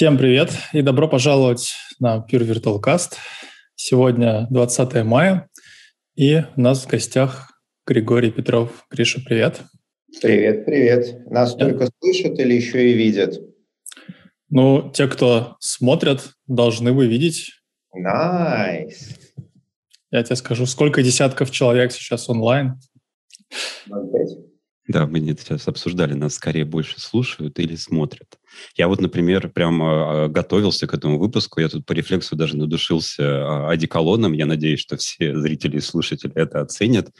Всем привет и добро пожаловать на Pure Virtual Cast. Сегодня 20 мая, и у нас в гостях Григорий Петров. Гриша, привет. Привет, привет. Нас Я... только слышат или еще и видят? Ну, те, кто смотрят, должны вы видеть. Nice. Nice. Я тебе скажу, сколько десятков человек сейчас онлайн. 0,5. Да, мы сейчас обсуждали, нас скорее больше слушают или смотрят. Я вот, например, прям э, готовился к этому выпуску, я тут по рефлексу даже надушился э, одеколоном, я надеюсь, что все зрители и слушатели это оценят.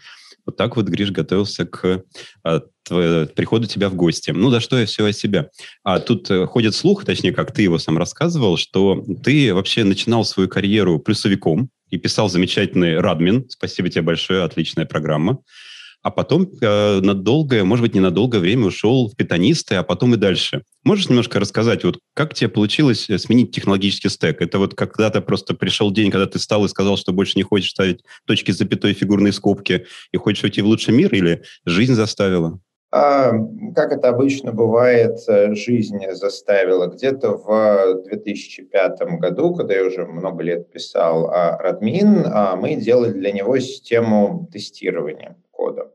Вот так вот, Гриш, готовился к а, приходу тебя в гости. Ну, да что я все о себе. А тут э, ходит слух, точнее, как ты его сам рассказывал, что ты вообще начинал свою карьеру плюсовиком и писал замечательный Радмин. Спасибо тебе большое, отличная программа а потом э, на долгое, может быть, не время ушел в питанисты, а потом и дальше. Можешь немножко рассказать, вот как тебе получилось э, сменить технологический стек? Это вот когда-то просто пришел день, когда ты стал и сказал, что больше не хочешь ставить точки запятой фигурные скобки и хочешь уйти в лучший мир, или жизнь заставила? А, как это обычно бывает, э, жизнь заставила. Где-то в 2005 году, когда я уже много лет писал о Радмин, а, мы делали для него систему тестирования кода.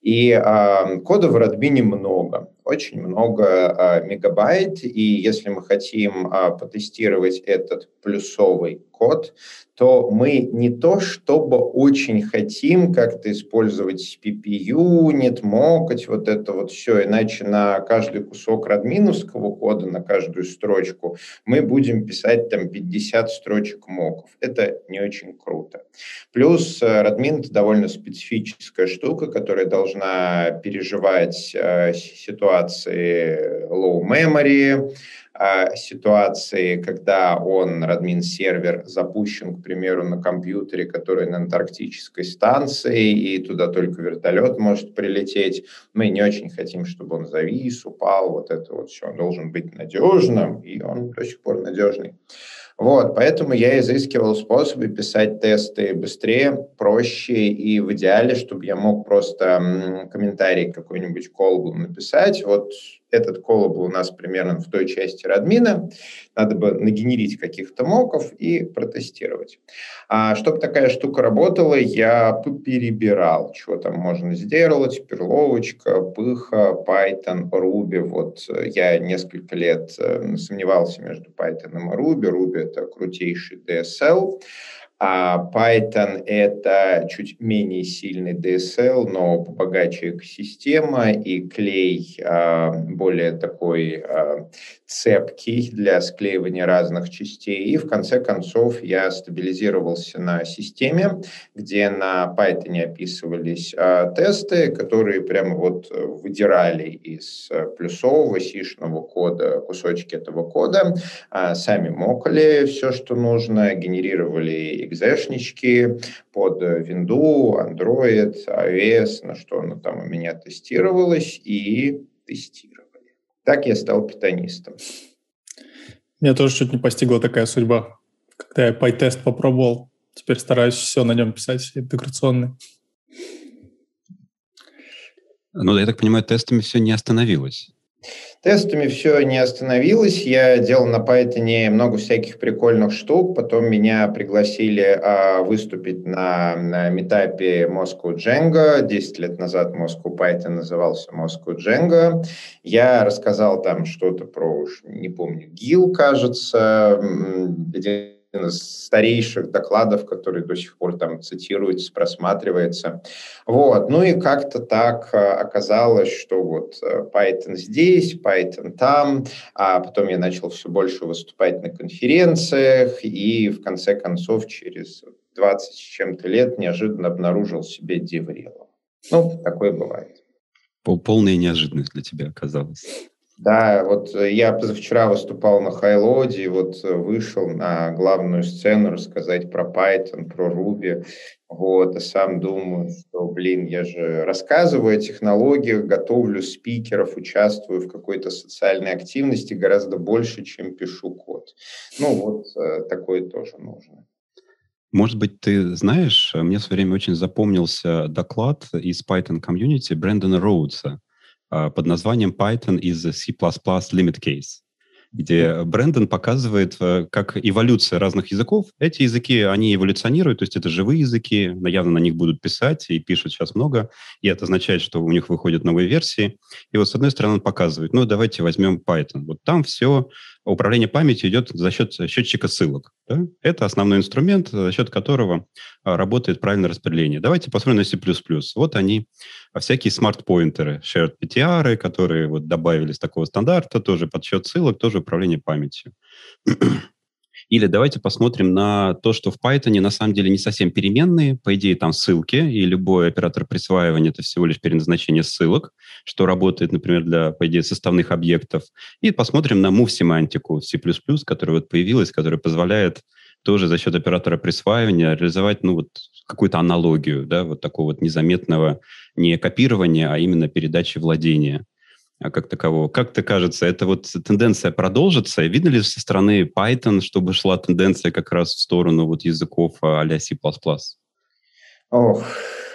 И э, кода в Радмине много, очень много э, мегабайт, и если мы хотим э, потестировать этот плюсовый код, то мы не то чтобы очень хотим как-то использовать PPU, нетмокать, вот это вот все, иначе на каждый кусок радминовского кода, на каждую строчку мы будем писать там 50 строчек моков. Это не очень круто. Плюс радмин – это довольно специфическая штука, которая должна переживать э, ситуации low memory, а, ситуации, когда он, админ сервер, запущен, к примеру, на компьютере, который на антарктической станции, и туда только вертолет может прилететь. Мы не очень хотим, чтобы он завис, упал, вот это вот все. Он должен быть надежным, и он до сих пор надежный. Вот, поэтому я изыскивал способы писать тесты быстрее, проще и в идеале, чтобы я мог просто комментарий какой-нибудь колбу написать. Вот этот коллаб у нас примерно в той части радмина. Надо бы нагенерить каких-то моков и протестировать. А чтобы такая штука работала, я перебирал, что там можно сделать. Перловочка, пыха, Python, Ruby. Вот я несколько лет э, сомневался между Python и Ruby. Ruby — это крутейший DSL. А Python — это чуть менее сильный DSL, но побогаче экосистема, и клей а, более такой а, цепкий для склеивания разных частей. И в конце концов я стабилизировался на системе, где на Python описывались а, тесты, которые прямо вот выдирали из плюсового сишного кода кусочки этого кода, а, сами мокали все, что нужно, генерировали экзешнички под Windows, Android, iOS, на что оно там у меня тестировалось, и тестировалось. Так я стал питанистом. Меня тоже чуть не постигла такая судьба. Когда я PyTest попробовал, теперь стараюсь все на нем писать, интеграционный. Ну, я так понимаю, тестами все не остановилось. Тестами все не остановилось. Я делал на Python много всяких прикольных штук. Потом меня пригласили а, выступить на, на метапе Moscow Django. Десять лет назад Moscow Python назывался Moscow Django. Я рассказал там что-то про, не помню, ГИЛ, кажется, один из старейших докладов, который до сих пор там цитируется, просматривается. Вот. Ну и как-то так э, оказалось, что вот э, Python здесь, Python там, а потом я начал все больше выступать на конференциях, и в конце концов через 20 с чем-то лет неожиданно обнаружил себе деврелом. Ну, такое бывает. Полная неожиданность для тебя оказалась. Да, вот э, я позавчера выступал на Хайлоде, вот э, вышел на главную сцену рассказать про Python, про Ruby, вот, а сам думаю, что, блин, я же рассказываю о технологиях, готовлю спикеров, участвую в какой-то социальной активности гораздо больше, чем пишу код. Ну, вот э, такое тоже нужно. Может быть, ты знаешь, мне в свое время очень запомнился доклад из Python комьюнити Брэндона Роудса, под названием Python is C++ limit case. где Брэндон показывает, э, как эволюция разных языков. Эти языки, они эволюционируют, то есть это живые языки, явно на них будут писать, и пишут сейчас много, и это означает, что у них выходят новые версии. И вот с одной стороны он показывает, ну, давайте возьмем Python. Вот там все управление памятью идет за счет счетчика ссылок. Да? Это основной инструмент, за счет которого а, работает правильное распределение. Давайте посмотрим на C++. Вот они, а, всякие смарт-поинтеры, shared PTR, которые вот добавили с такого стандарта, тоже подсчет ссылок, тоже управление памятью. Или давайте посмотрим на то, что в Python на самом деле не совсем переменные. По идее, там ссылки, и любой оператор присваивания — это всего лишь переназначение ссылок, что работает, например, для, по идее, составных объектов. И посмотрим на move-семантику C++, которая вот появилась, которая позволяет тоже за счет оператора присваивания реализовать ну, вот, какую-то аналогию, да, вот такого вот незаметного не копирования, а именно передачи владения. А как такового. Как тебе кажется, эта вот тенденция продолжится? Видно ли со стороны Python, чтобы шла тенденция как раз в сторону вот языков а-ля C++? Ох,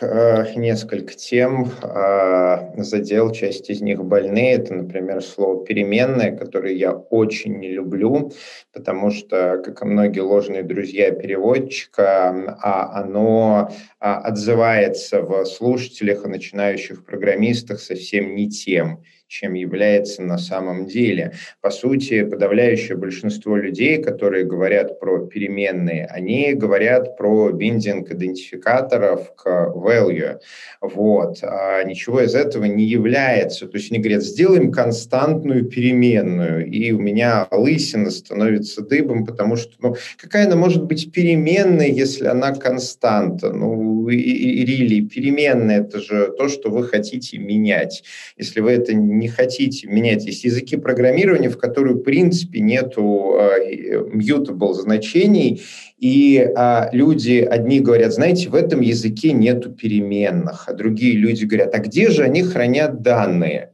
э, несколько тем э, задел, часть из них больные. Это, например, слово «переменная», которое я очень не люблю, потому что, как и многие ложные друзья переводчика, а оно а, отзывается в слушателях и начинающих программистах совсем не тем – чем является на самом деле. По сути, подавляющее большинство людей, которые говорят про переменные, они говорят про биндинг идентификаторов к value. Вот. А ничего из этого не является. То есть они говорят, сделаем константную переменную, и у меня лысина становится дыбом, потому что, ну, какая она может быть переменной, если она константа? Ну, и переменная – это же то, что вы хотите менять. Если вы это не хотите менять. Есть языки программирования, в которые, в принципе, нету э, mutable значений, и а, люди, одни говорят, знаете, в этом языке нету переменных, а другие люди говорят, а где же они хранят данные?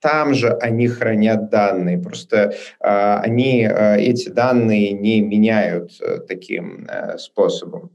там же они хранят данные, просто э, они э, эти данные не меняют э, таким э, способом.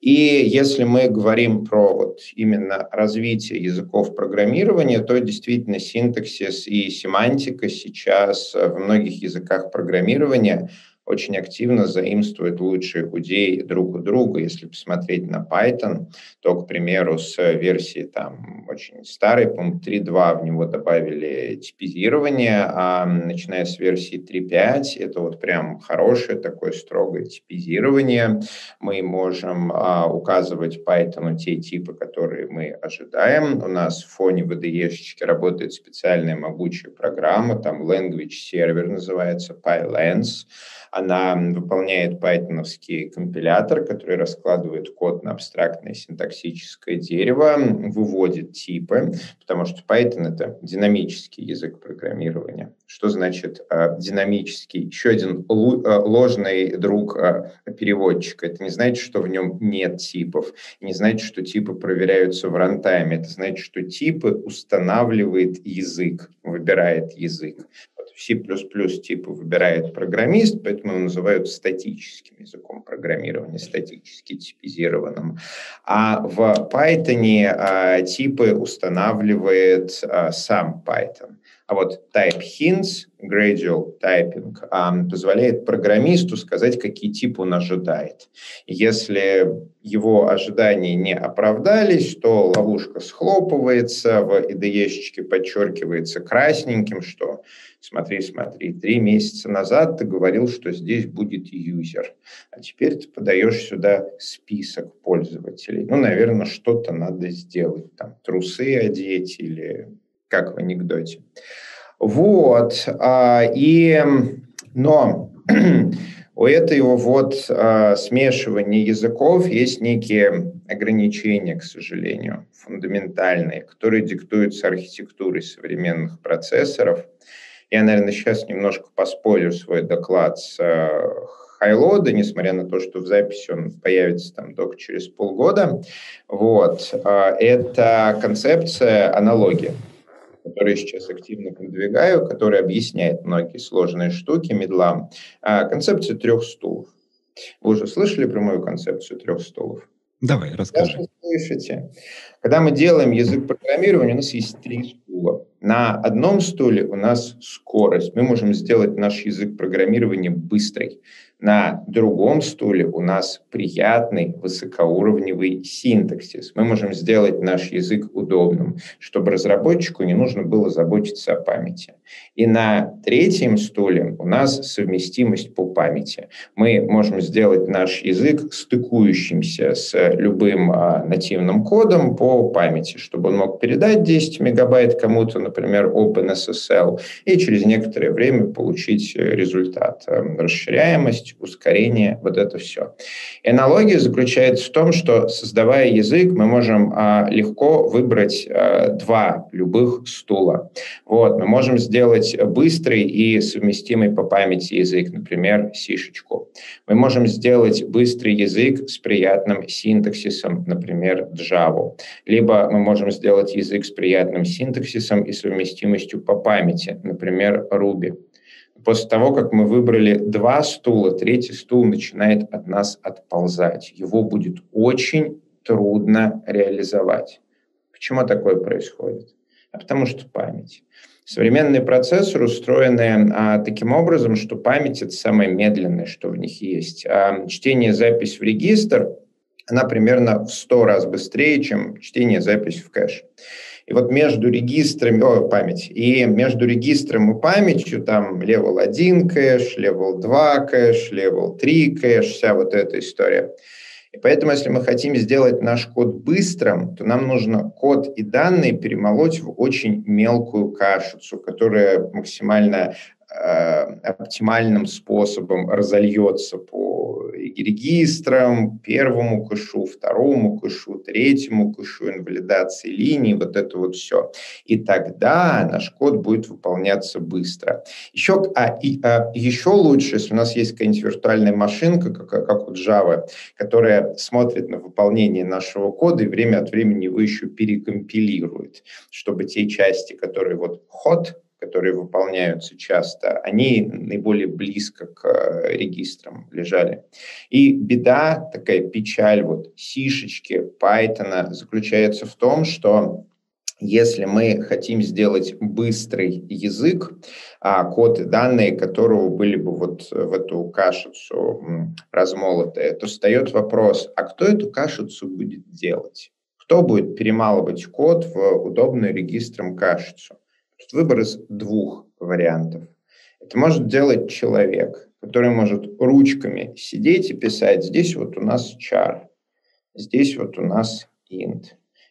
И если мы говорим про вот именно развитие языков программирования, то действительно синтаксис и семантика сейчас в многих языках программирования очень активно заимствуют лучшие идеи друг у друга. Если посмотреть на Python, то, к примеру, с версии там очень старой, по-моему, 3.2 в него добавили типизирование, а начиная с версии 3.5, это вот прям хорошее такое строгое типизирование. Мы можем а, указывать Python те типы, которые мы ожидаем. У нас в фоне VDE работает специальная могучая программа, там Language Server называется, PyLens, она выполняет пайтоновский компилятор, который раскладывает код на абстрактное синтаксическое дерево, выводит типы, потому что Python — это динамический язык программирования. Что значит э, динамический? Еще один э, ложный друг э, переводчика. Это не значит, что в нем нет типов, не значит, что типы проверяются в рантайме. Это значит, что типы устанавливает язык, выбирает язык. C++ типа выбирает программист, поэтому его называют статическим языком программирования, статически типизированным. А в Python а, типы устанавливает а, сам Python. А вот type hints, gradual typing, позволяет программисту сказать, какие типы он ожидает. Если его ожидания не оправдались, то ловушка схлопывается, в IDE подчеркивается красненьким, что смотри, смотри, три месяца назад ты говорил, что здесь будет юзер, а теперь ты подаешь сюда список пользователей. Ну, наверное, что-то надо сделать, там, трусы одеть или как в анекдоте. Вот, а, и, но у этого вот а, смешивания языков есть некие ограничения, к сожалению, фундаментальные, которые диктуются архитектурой современных процессоров. Я, наверное, сейчас немножко поспорю свой доклад с э, Хайлода, несмотря на то, что в записи он появится там только через полгода. Вот. А, это концепция аналогии которую я сейчас активно продвигаю, которая объясняет многие сложные штуки медлам. А, концепция трех стулов. Вы уже слышали про мою концепцию трех стулов? Давай, расскажи. Слышите. Когда мы делаем язык программирования, у нас есть три стула. На одном стуле у нас скорость. Мы можем сделать наш язык программирования быстрый. На другом стуле у нас приятный высокоуровневый синтаксис. Мы можем сделать наш язык удобным, чтобы разработчику не нужно было заботиться о памяти. И на третьем стуле у нас совместимость по памяти. Мы можем сделать наш язык стыкующимся с любым а, нативным кодом по памяти, чтобы он мог передать 10 мегабайт кому-то, например, OpenSSL, и через некоторое время получить результат. Расширяемость, скорость, ускорение, вот это все. И аналогия заключается в том, что создавая язык, мы можем а, легко выбрать а, два любых стула. Вот, мы можем сделать быстрый и совместимый по памяти язык, например, сишечку. Мы можем сделать быстрый язык с приятным синтаксисом, например, Java. Либо мы можем сделать язык с приятным синтаксисом и совместимостью по памяти, например, Ruby. После того, как мы выбрали два стула, третий стул начинает от нас отползать. Его будет очень трудно реализовать. Почему такое происходит? А потому что память. Современные процессоры устроены а, таким образом, что память это самое медленное, что в них есть. А чтение запись в регистр, она примерно в 100 раз быстрее, чем чтение запись в кэш. И вот между регистрами, о, память, и между регистром и памятью там level 1 кэш, level 2 кэш, level 3 кэш, вся вот эта история. И поэтому, если мы хотим сделать наш код быстрым, то нам нужно код и данные перемолоть в очень мелкую кашицу, которая максимально Э, оптимальным способом разольется по регистрам, первому кэшу, второму кэшу, третьему кэшу, инвалидации линий, вот это вот все. И тогда наш код будет выполняться быстро. Еще, а, и, а, еще лучше, если у нас есть какая-нибудь виртуальная машинка, как, как у Java, которая смотрит на выполнение нашего кода и время от времени его еще перекомпилирует, чтобы те части, которые вот hot, которые выполняются часто, они наиболее близко к э, регистрам лежали. И беда, такая печаль вот сишечки Python заключается в том, что если мы хотим сделать быстрый язык, а код и данные которого были бы вот в эту кашицу размолотые, то встает вопрос, а кто эту кашицу будет делать? Кто будет перемалывать код в удобную регистром кашицу? Выбор из двух вариантов. Это может делать человек, который может ручками сидеть и писать, здесь вот у нас char, здесь вот у нас int,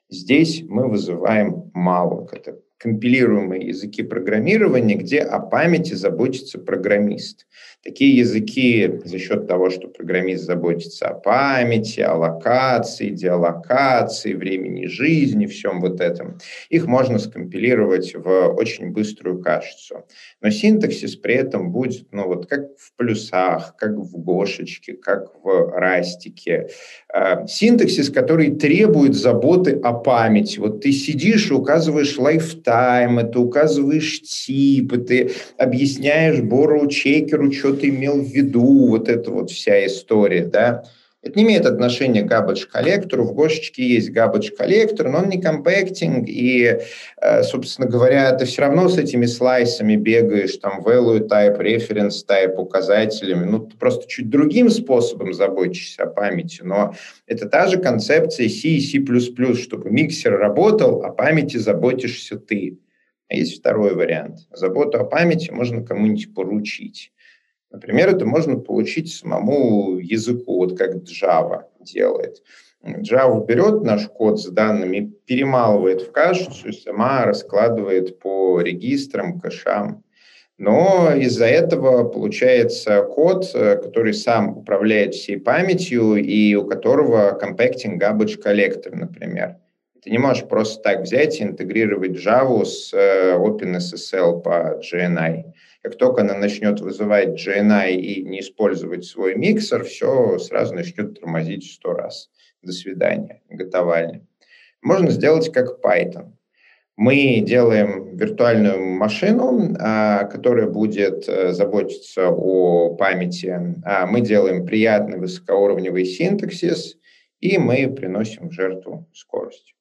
здесь мы вызываем malloc, это компилируемые языки программирования, где о памяти заботится программист. Такие языки за счет того, что программист заботится о памяти, о локации, диалокации, времени жизни, всем вот этом, их можно скомпилировать в очень быструю кашицу. Но синтаксис при этом будет, ну вот как в плюсах, как в гошечке, как в растике. А, синтаксис, который требует заботы о памяти. Вот ты сидишь и указываешь lifetime, ты указываешь типы, ты объясняешь бору чекеру, что ты имел в виду, вот эта вот вся история, да. Это не имеет отношения к garbage коллектору. В Гошечке есть garbage коллектор, но он не компактинг. И, э, собственно говоря, ты все равно с этими слайсами бегаешь, там, value type, reference type, указателями. Ну, ты просто чуть другим способом заботишься о памяти. Но это та же концепция C и C++, чтобы миксер работал, о памяти заботишься ты. А есть второй вариант. Заботу о памяти можно кому-нибудь поручить. Например, это можно получить самому языку, вот как Java делает. Java берет наш код с данными, перемалывает в кашицу и сама раскладывает по регистрам, кэшам. Но из-за этого получается код, который сам управляет всей памятью и у которого compacting garbage collector, например. Ты не можешь просто так взять и интегрировать Java с э, OpenSSL по GNI. Как только она начнет вызывать GNI и не использовать свой миксер, все сразу начнет тормозить сто раз. До свидания, готовальня. Можно сделать как Python. Мы делаем виртуальную машину, а, которая будет э, заботиться о памяти. А мы делаем приятный высокоуровневый синтаксис, и мы приносим в жертву скорость.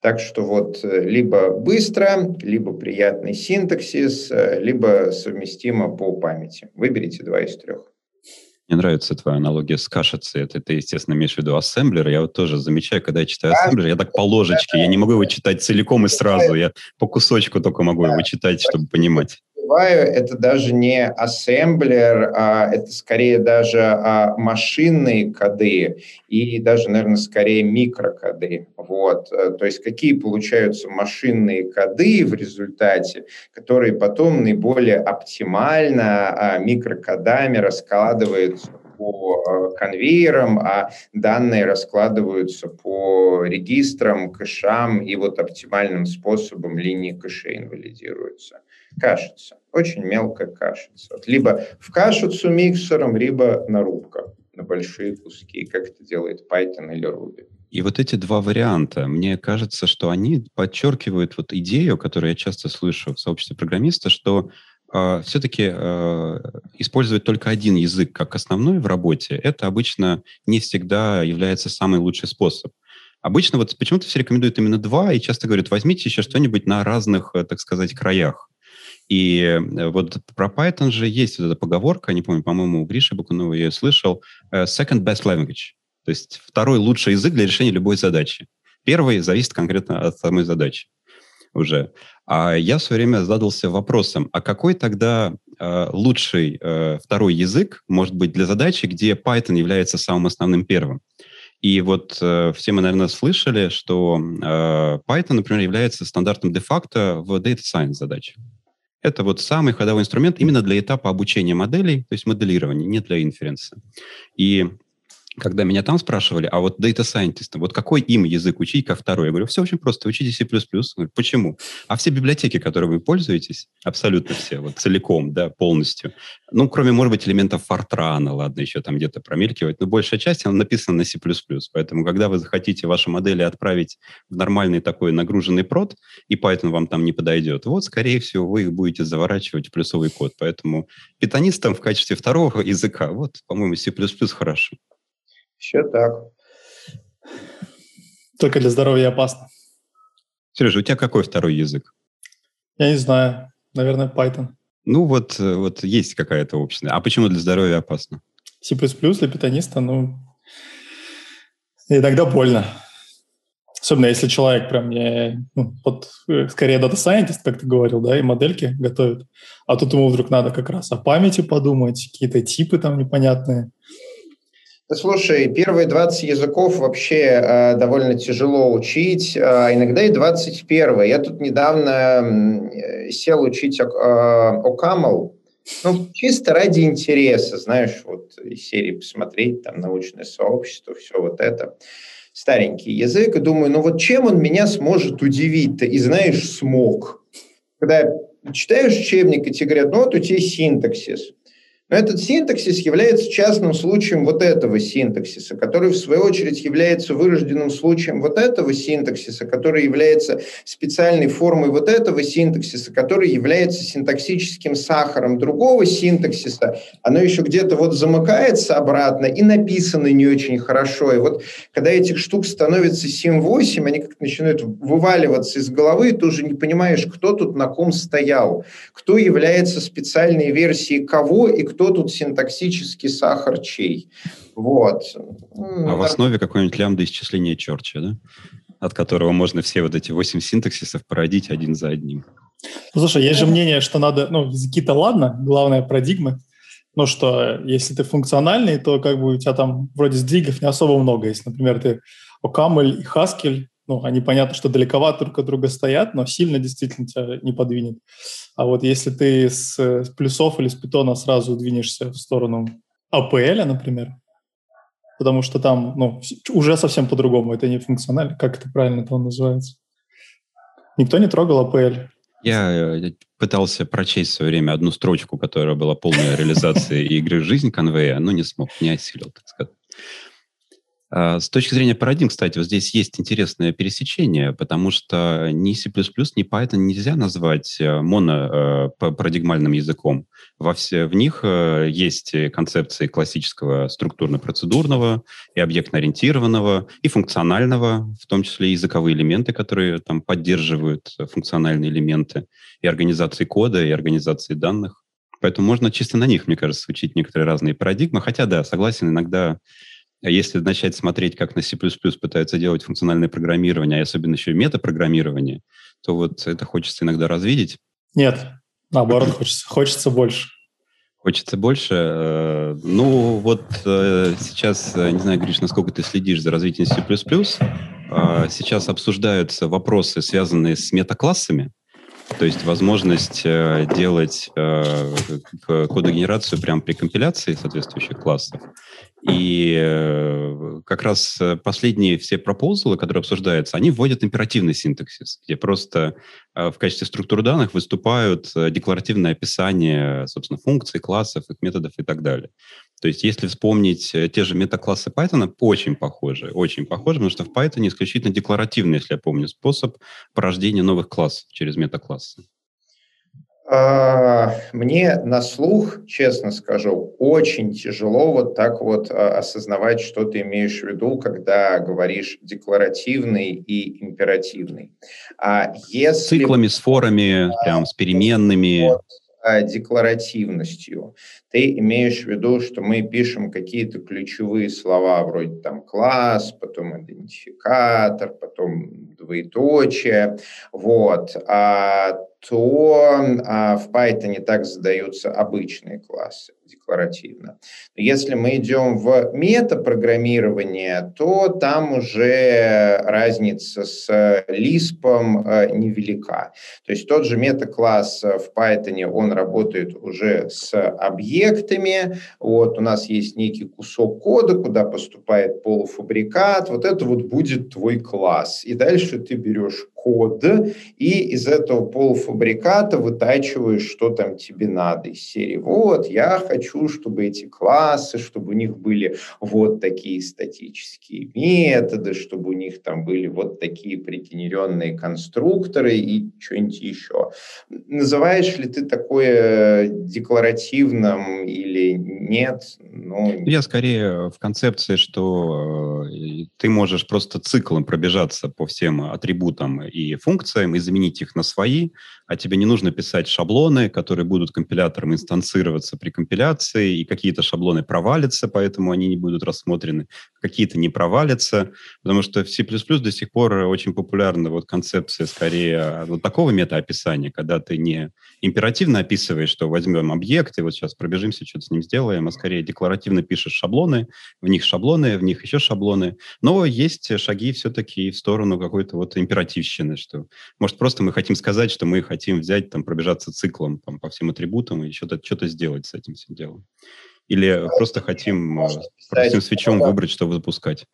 Так что вот э, либо быстро, либо приятный синтаксис, э, либо совместимо по памяти. Выберите два из трех. Мне нравится твоя аналогия с кашицей. Это ты, естественно, имеешь в виду ассемблер. Я вот тоже замечаю, когда я читаю ассемблер, я так по ложечке. Я не могу его читать целиком и сразу. Я по кусочку только могу его читать, чтобы понимать называю, это даже не ассемблер, а это скорее даже а, машинные коды и даже, наверное, скорее микрокоды. Вот. Э, то есть какие получаются машинные коды в результате, которые потом наиболее оптимально а, микрокодами раскладываются по э, конвейерам, а данные раскладываются по регистрам, кэшам и вот оптимальным способом линии кэшей инвалидируются. Кашица, очень мелкая кашица. Вот либо в кашицу миксером, либо нарубка на большие куски, как это делает Python или Ruby. И вот эти два варианта, мне кажется, что они подчеркивают вот идею, которую я часто слышу в сообществе программиста, что э, все-таки э, использовать только один язык как основной в работе, это обычно не всегда является самый лучший способ. Обычно вот почему-то все рекомендуют именно два и часто говорят, возьмите еще что-нибудь на разных, э, так сказать, краях. И э, вот про Python же есть вот эта поговорка, не помню, по-моему, у Гриши Бакунова я ее слышал, э, second best language. То есть второй лучший язык для решения любой задачи. Первый зависит конкретно от самой задачи уже. А я в свое время задался вопросом, а какой тогда э, лучший э, второй язык может быть для задачи, где Python является самым основным первым? И вот э, все мы, наверное, слышали, что э, Python, например, является стандартом де-факто в Data Science задачах. Это вот самый ходовой инструмент именно для этапа обучения моделей, то есть моделирования, не для инференса. И когда меня там спрашивали, а вот data scientist, вот какой им язык учить, как второй? Я говорю, все очень просто, учите C++. Говорю, почему? А все библиотеки, которые вы пользуетесь, абсолютно все, вот целиком, да, полностью, ну, кроме, может быть, элементов Fortran, ладно, еще там где-то промелькивать, но большая часть, она написана на C++. Поэтому, когда вы захотите ваши модели отправить в нормальный такой нагруженный прод, и Python вам там не подойдет, вот, скорее всего, вы их будете заворачивать в плюсовый код. Поэтому питонистам в качестве второго языка, вот, по-моему, C++ хорошо. Все так. Только для здоровья опасно. Сережа, у тебя какой второй язык? Я не знаю. Наверное, Python. Ну, вот, вот есть какая-то общность. А почему для здоровья опасно? C++ для питаниста, ну, иногда больно. Особенно если человек прям не, ну, вот, э, скорее дата scientist, как ты говорил, да, и модельки готовит. А тут ему вдруг надо как раз о памяти подумать, какие-то типы там непонятные. Слушай, первые 20 языков вообще э, довольно тяжело учить, э, иногда и 21. Я тут недавно э, сел учить э, OCaml, ну, чисто ради интереса, знаешь, вот из серии посмотреть, там, научное сообщество, все вот это. Старенький язык, и думаю, ну вот чем он меня сможет удивить-то? И знаешь, смог. Когда читаешь учебник, и тебе говорят, ну вот у тебя синтаксис. Но этот синтаксис является частным случаем вот этого синтаксиса, который в свою очередь является вырожденным случаем вот этого синтаксиса, который является специальной формой вот этого синтаксиса, который является синтаксическим сахаром другого синтаксиса. Оно еще где-то вот замыкается обратно и написано не очень хорошо. И вот когда этих штук становится 7-8, они как-то начинают вываливаться из головы, и ты уже не понимаешь, кто тут на ком стоял, кто является специальной версией кого и кто кто тут синтаксический сахар чей. Вот. А в основе какой-нибудь лямбда исчисления Чорча, да? От которого можно все вот эти восемь синтаксисов породить один за одним. Ну, слушай, есть же мнение, что надо, ну, языки-то ладно, главное парадигмы. Ну, что если ты функциональный, то как бы у тебя там вроде сдвигов не особо много. Если, например, ты Окамель и Haskell, ну, они понятно, что далековато друг от друга стоят, но сильно действительно тебя не подвинет. А вот если ты с, плюсов или с питона сразу двинешься в сторону APL, например, потому что там ну, уже совсем по-другому, это не функционально, как это правильно там называется. Никто не трогал APL. Я э, пытался прочесть в свое время одну строчку, которая была полная реализация игры «Жизнь» конвея, но не смог, не осилил, так сказать. А, с точки зрения парадигм, кстати, вот здесь есть интересное пересечение, потому что ни C++, ни Python нельзя назвать э, монопарадигмальным э, языком. Во все, в них э, есть концепции классического структурно-процедурного и объектно-ориентированного, и функционального, в том числе языковые элементы, которые там поддерживают функциональные элементы, и организации кода, и организации данных. Поэтому можно чисто на них, мне кажется, учить некоторые разные парадигмы. Хотя, да, согласен, иногда если начать смотреть, как на C++ пытаются делать функциональное программирование, а особенно еще и метапрограммирование, то вот это хочется иногда развидеть. Нет, наоборот, хочется, хочется больше. Хочется больше. Э, ну, вот э, сейчас, э, не знаю, Гриш, насколько ты следишь за развитием C++, сейчас обсуждаются вопросы, связанные с метаклассами, то есть возможность делать кодогенерацию прямо при компиляции соответствующих классов. И э, как раз э, последние все пропозалы, которые обсуждаются, они вводят императивный синтаксис, где просто э, в качестве структуры данных выступают декларативное описание, собственно, функций, классов, их методов и так далее. То есть если вспомнить те же метаклассы Python, очень похожи, очень похожи, потому что в Python исключительно декларативный, если я помню, способ порождения новых классов через метаклассы. А, мне на слух, честно скажу, очень тяжело вот так вот а, осознавать, что ты имеешь в виду, когда говоришь декларативный и императивный. А если... Циклами, с форами, прям с переменными. Вот, декларативностью. Ты имеешь в виду, что мы пишем какие-то ключевые слова, вроде там класс, потом идентификатор, потом двоеточие, вот. А то а, в Python так задаются обычные классы декларативно. Если мы идем в метапрограммирование, то там уже разница с Lisp э, невелика. То есть тот же метакласс в Python, он работает уже с объектами. Вот у нас есть некий кусок кода, куда поступает полуфабрикат. Вот это вот будет твой класс. И дальше ты берешь код и из этого полуфабриката вытачиваешь, что там тебе надо из серии. Вот, я хочу, чтобы эти классы, чтобы у них были вот такие статические методы, чтобы у них там были вот такие пригенеренные конструкторы и что-нибудь еще. Называешь ли ты такое декларативным или нет? Ну, я скорее в концепции, что э, ты можешь просто циклом пробежаться по всем атрибутам и функциям и заменить их на свои, а тебе не нужно писать шаблоны, которые будут компилятором инстанцироваться при компиляции, и какие-то шаблоны провалятся, поэтому они не будут рассмотрены, какие-то не провалятся, потому что в C++ до сих пор очень популярна вот концепция скорее вот такого метаописания, когда ты не императивно описываешь, что возьмем объект, и вот сейчас пробежимся, что-то с ним сделаем, а скорее декларативно пишешь шаблоны, в них шаблоны, в них еще шаблоны, но есть шаги все-таки в сторону какой-то вот императивщины, что, может, просто мы хотим сказать, что мы хотим взять, там, пробежаться циклом там, по всем атрибутам и что-то что сделать с этим всем делом. Или просто хотим э, простым свечом выбрать, что запускать.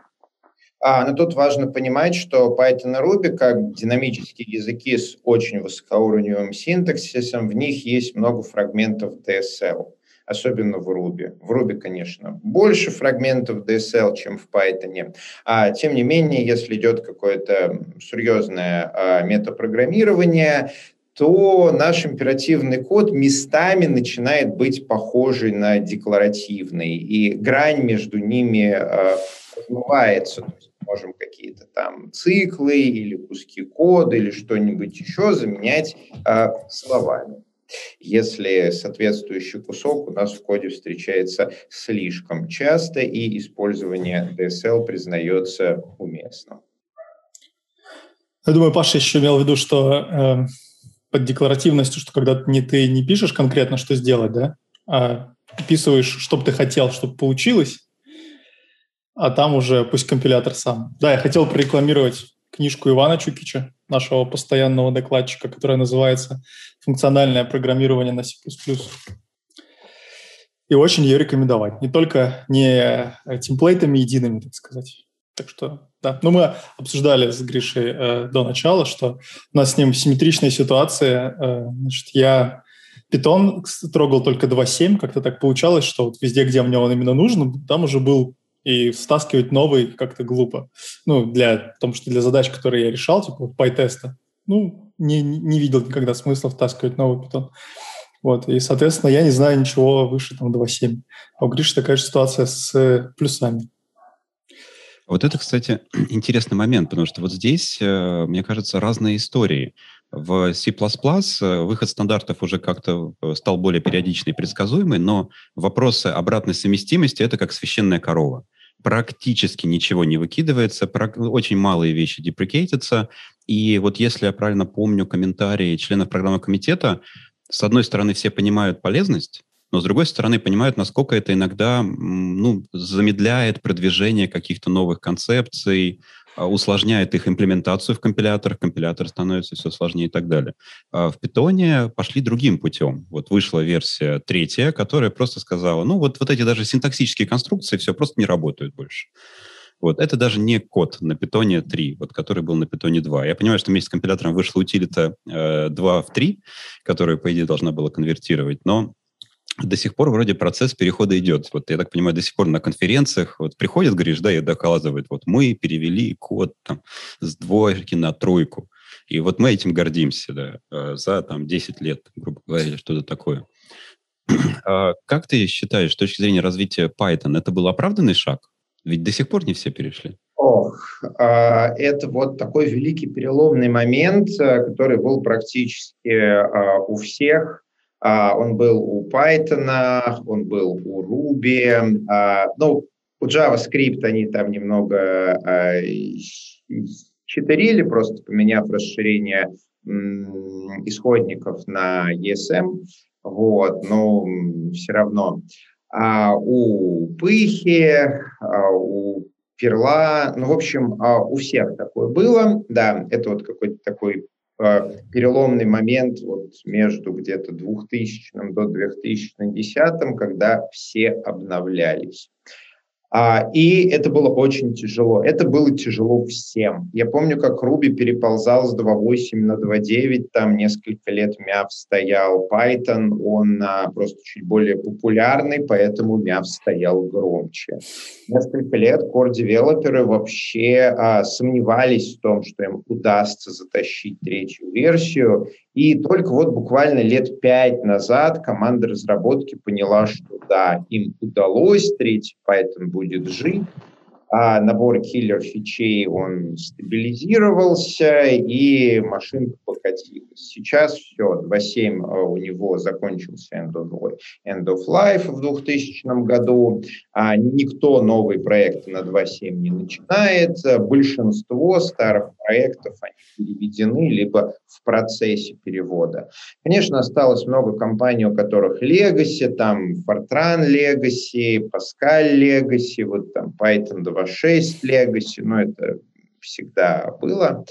А, но тут важно понимать, что Python и Ruby, как динамические языки с очень высокоуровневым синтаксисом, в них есть много фрагментов DSL особенно в Ruby. В Ruby, конечно, больше фрагментов DSL, чем в Python. А, тем не менее, если идет какое-то серьезное а, метапрограммирование, то наш императивный код местами начинает быть похожий на декларативный, и грань между ними э, размывается. можем какие-то там циклы или куски кода или что-нибудь еще заменять э, словами если соответствующий кусок у нас в коде встречается слишком часто и использование DSL признается уместным. Я думаю, Паша еще имел в виду, что э, под декларативностью, что когда не ты не пишешь конкретно, что сделать, да, а описываешь, что бы ты хотел, чтобы получилось, а там уже пусть компилятор сам. Да, я хотел прорекламировать книжку Ивана Чукича, нашего постоянного докладчика, которая называется «Функциональное программирование на C++». И очень ее рекомендовать. Не только не темплейтами едиными, так сказать. Так что, да. Ну, мы обсуждали с Гришей э, до начала, что у нас с ним симметричная ситуация. Э, значит, я питон трогал только 2.7, как-то так получалось, что вот везде, где мне он именно нужен, там уже был и стаскивать новый как-то глупо. Ну, для, потому что для задач, которые я решал, типа PyTest, ну, не, не видел никогда смысла втаскивать новый питон. Вот, и, соответственно, я не знаю ничего выше там 2.7. А у Гриши такая же ситуация с плюсами. Вот это, кстати, интересный момент, потому что вот здесь, э, мне кажется, разные истории. В C++ э, выход стандартов уже как-то э, стал более периодичный и предсказуемый, но вопросы обратной совместимости — это как священная корова. Практически ничего не выкидывается, очень малые вещи деприкейтятся. И вот если я правильно помню комментарии членов программного комитета, с одной стороны, все понимают полезность, но с другой стороны понимают, насколько это иногда ну, замедляет продвижение каких-то новых концепций, а, усложняет их имплементацию в компиляторах, компилятор становится все сложнее и так далее. А в питоне пошли другим путем. Вот вышла версия третья, которая просто сказала, ну вот, вот эти даже синтаксические конструкции все просто не работают больше. Вот. Это даже не код на питоне 3, вот, который был на питоне 2. Я понимаю, что вместе с компилятором вышла утилита э, 2 в 3, которая, по идее, должна была конвертировать, но до сих пор вроде процесс перехода идет. Вот я так понимаю, до сих пор на конференциях вот приходит, говоришь, да, и докладывает, вот мы перевели код там с двойки на тройку. И вот мы этим гордимся, да, э, за там 10 лет, грубо говоря, или что-то такое. А как ты считаешь, с точки зрения развития Python, это был оправданный шаг? Ведь до сих пор не все перешли. Ох, а, это вот такой великий переломный момент, э, который был практически а, у всех он был у Python, он был у Ruby. А, ну, у JavaScript они там немного а, читерили, просто поменяв расширение исходников на ESM. Вот, но все равно. А у Пыхи, у Перла, ну, в общем, у всех такое было. Да, это вот какой-то такой переломный момент вот между где-то 2000 до 2010, когда все обновлялись. А, и это было очень тяжело. Это было тяжело всем. Я помню, как Руби переползал с 2.8 на 2.9, там несколько лет мяв стоял. Python, он а, просто чуть более популярный, поэтому мяв стоял громче. Несколько лет core-девелоперы вообще а, сомневались в том, что им удастся затащить третью версию, и только вот буквально лет пять назад команда разработки поняла, что да, им удалось, третий Python будет жить, а набор киллер-фичей, он стабилизировался, и машинка покатилась. Сейчас все, 2.7 а, у него закончился end of, end of life в 2000 году, а никто новый проект на 2.7 не начинает, большинство старых проектов, они переведены, либо в процессе перевода. Конечно, осталось много компаний, у которых Legacy, там Fortran Legacy, Pascal Legacy, вот там Python 2.6 Legacy, но это всегда было.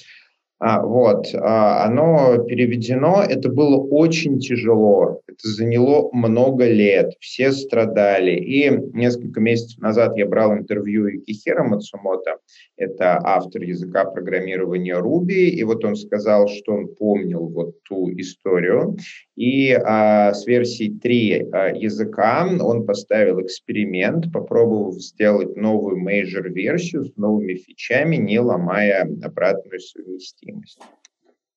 А, вот, а, оно переведено, это было очень тяжело, это заняло много лет, все страдали. И несколько месяцев назад я брал интервью Юкихира Мацумото, это автор языка программирования Ruby, и вот он сказал, что он помнил вот ту историю, и а, с версией 3 а, языка он поставил эксперимент, попробовав сделать новую major-версию с новыми фичами, не ломая обратную совместимость.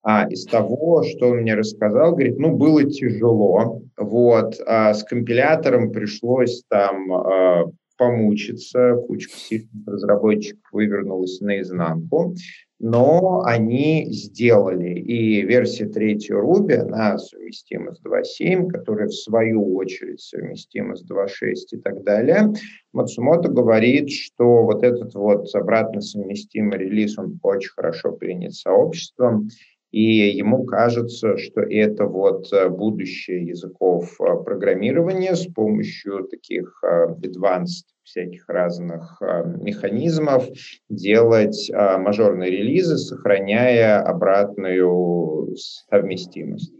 А из того, что он мне рассказал, говорит, ну, было тяжело, вот, а с компилятором пришлось там а, помучиться, кучка сильных разработчиков вывернулась наизнанку, но они сделали. И версия 3 Ruby, она совместима с 2.7, которая в свою очередь совместима с 2.6 и так далее. Мацумото говорит, что вот этот вот обратно совместимый релиз, он очень хорошо принят сообществом, и ему кажется, что это вот э, будущее языков э, программирования с помощью таких э, advanced всяких разных механизмов делать мажорные релизы, сохраняя обратную совместимость.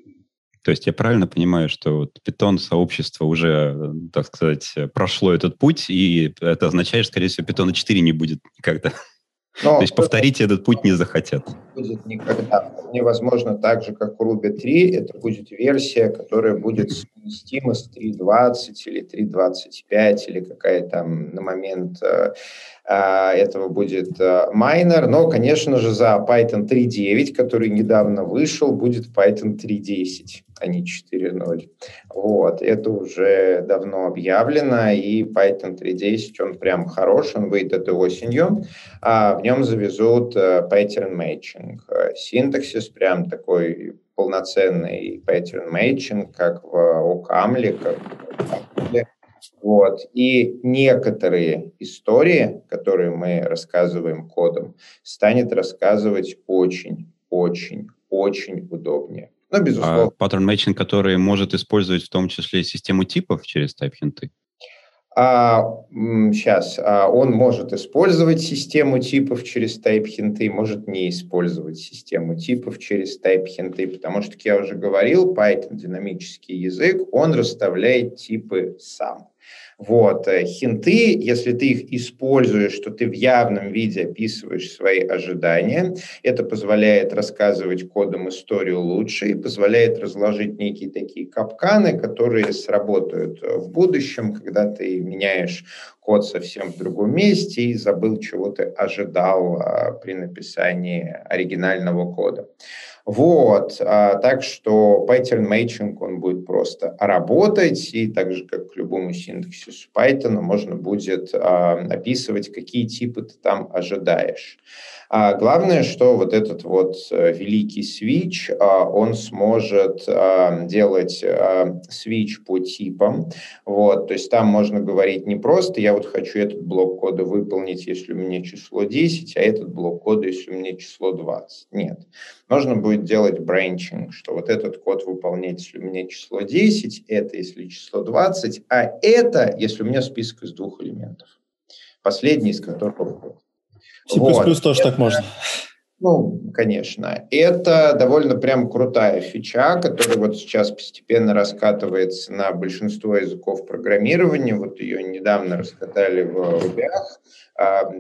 То есть я правильно понимаю, что вот Python сообщество уже, так сказать, прошло этот путь, и это означает, что, скорее всего, Python 4 не будет никогда? Но, То есть повторить этот путь не захотят. Будет никогда. Невозможно так же, как у Ruby 3, это будет версия, которая будет совместима с 3.20 или 3.25 или какая там на момент э, э, этого будет э, майнер. Но, конечно же, за Python 3.9, который недавно вышел, будет Python 3.10 а не 4.0. Вот, это уже давно объявлено, и Python 3.10, он прям хорош, он выйдет этой осенью, а в нем завезут uh, pattern matching. Синтаксис прям такой полноценный pattern matching, как в OCaml, как в вот. И некоторые истории, которые мы рассказываем кодом, станет рассказывать очень, очень, очень удобнее. Ну, безусловно. А паттерн matching, который может использовать в том числе систему типов через type-хинты? А, сейчас, а, он может использовать систему типов через type-хинты, может не использовать систему типов через type-хинты, потому что, как я уже говорил, Python динамический язык, он расставляет типы сам. Вот. Э, хинты, если ты их используешь, что ты в явном виде описываешь свои ожидания, это позволяет рассказывать кодом историю лучше и позволяет разложить некие такие капканы, которые сработают в будущем, когда ты меняешь код совсем в другом месте и забыл, чего ты ожидал а, при написании оригинального кода. Вот, а, так что pattern matching, он будет просто работать, и так же, как к любому синтаксису Python, можно будет а, описывать, какие типы ты там ожидаешь. А главное, что вот этот вот э, великий switch, а, он сможет а, делать а, switch по типам. Вот, то есть там можно говорить не просто «я вот хочу этот блок кода выполнить, если у меня число 10, а этот блок кода, если у меня число 20». Нет. Можно будет делать branching, что вот этот код выполнять, если у меня число 10, это если число 20, а это, если у меня список из двух элементов. Последний из которых C++ вот. тоже это, так можно. Ну, конечно. Это довольно прям крутая фича, которая вот сейчас постепенно раскатывается на большинство языков программирования. Вот ее недавно раскатали в Ruby, 2.7, а,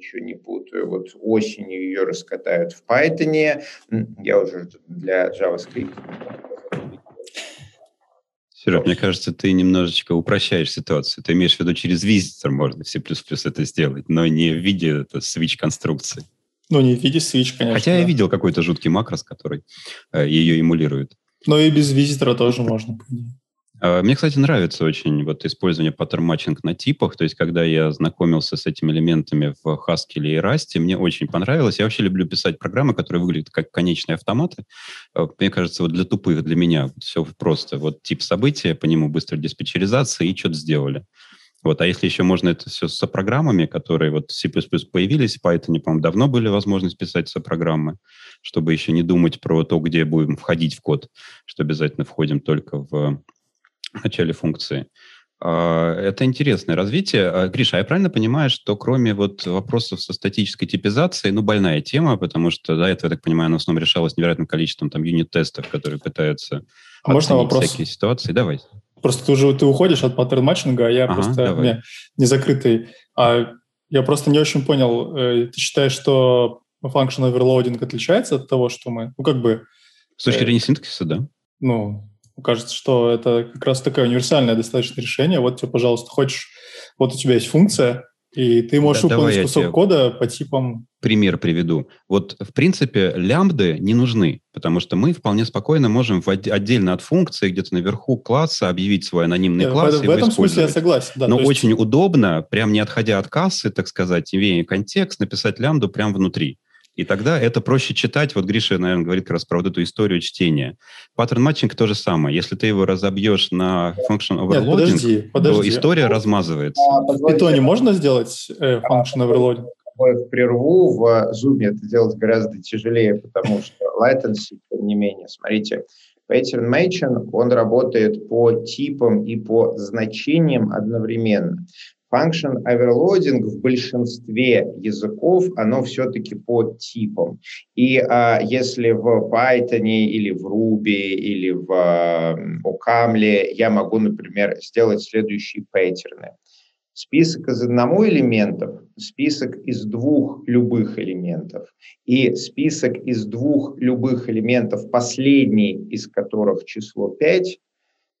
ничего не путаю. Вот осенью ее раскатают в Python. Я уже для JavaScript Серег, мне кажется, ты немножечко упрощаешь ситуацию. Ты имеешь в виду, через визитор можно в C++ это сделать, но не в виде switch-конструкции. Ну, не в виде switch, конечно. Хотя да. я видел какой-то жуткий макрос, который э, ее эмулирует. Но и без визитора тоже можно. А, мне, кстати, нравится очень вот использование паттерн матчинг на типах. То есть, когда я знакомился с этими элементами в Haskell и Rust, мне очень понравилось. Я вообще люблю писать программы, которые выглядят как конечные автоматы. А, мне кажется, вот для тупых, для меня все просто. Вот тип события, по нему быстро диспетчеризация и что-то сделали. Вот, а если еще можно это все со программами, которые вот в C++ появились, в Python, по-моему, давно были возможность писать со программы, чтобы еще не думать про то, где будем входить в код, что обязательно входим только в в начале функции. А, это интересное развитие. А, Гриша, а я правильно понимаю, что кроме вот вопросов со статической типизацией, ну, больная тема, потому что до этого, я так понимаю, она в основном решалась невероятным количеством там юнит-тестов, которые пытаются а можно вопрос? всякие ситуации. Давай. Просто ты уже ты уходишь от паттерн матчинга, а я ага, просто давай. не, не закрытый. А я просто не очень понял. Э, ты считаешь, что function overloading отличается от того, что мы... Ну, как бы... С точки э, зрения синтаксиса, да. Ну, кажется, что это как раз такое универсальное достаточно решение. Вот тебе, пожалуйста, хочешь, вот у тебя есть функция, и ты можешь да, выполнить кусок кода по типам... Пример приведу. Вот, в принципе, лямбды не нужны, потому что мы вполне спокойно можем в, отдельно от функции где-то наверху класса объявить свой анонимный Нет, класс. В, и в этом смысле я согласен. Да, Но есть... очень удобно, прям не отходя от кассы, так сказать, имея контекст, написать лямбду прямо внутри. И тогда это проще читать. Вот Гриша, наверное, говорит как раз про вот эту историю чтения. Паттерн матчинг то же самое. Если ты его разобьешь на function overloading, Нет, подожди, подожди. то история размазывается. А, в питоне можно сделать э, function overloading? в прерву, в Zoom это делать гораздо тяжелее, потому что latency, тем не менее, смотрите, Pattern Matching, он работает по типам и по значениям одновременно. Function overloading в большинстве языков, оно все-таки по типам. И а, если в Python или в Ruby или в а, OCaml я могу, например, сделать следующие паттерны. список из одного элементов, список из двух любых элементов и список из двух любых элементов, последний из которых число 5,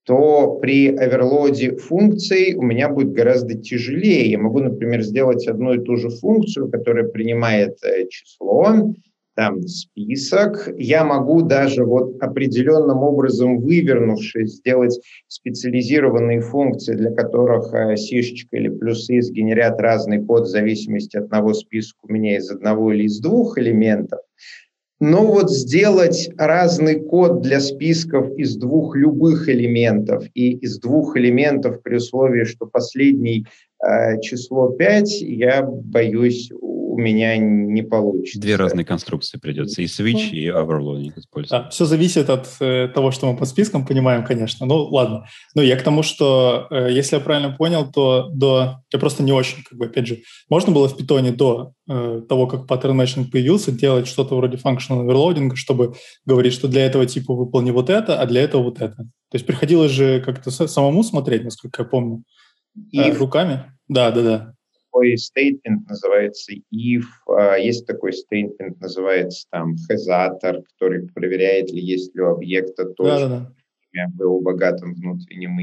то при оверлоде функций у меня будет гораздо тяжелее. Я могу, например, сделать одну и ту же функцию, которая принимает э, число, там список. Я могу даже вот определенным образом вывернувшись сделать специализированные функции, для которых э, сишечка или плюсы сгенерят разный код в зависимости от одного списка у меня из одного или из двух элементов. Но вот сделать разный код для списков из двух любых элементов и из двух элементов при условии, что последний э, число 5, я боюсь, меня не получится. Две разные конструкции придется, и switch, и overloading использовать. Да, все зависит от э, того, что мы по спискам понимаем, конечно. Ну, ладно. Ну, я к тому, что, э, если я правильно понял, то до... Я просто не очень, как бы, опять же, можно было в питоне до э, того, как pattern matching появился, делать что-то вроде functional overloading, чтобы говорить, что для этого типа выполни вот это, а для этого вот это. То есть приходилось же как-то самому смотреть, насколько я помню. И э, руками? Да, да, да такой стейтмент называется if, а, есть такой стейтмент называется там хезатор, который проверяет ли есть ли у объекта тоже да, да, да. в богатом внутреннем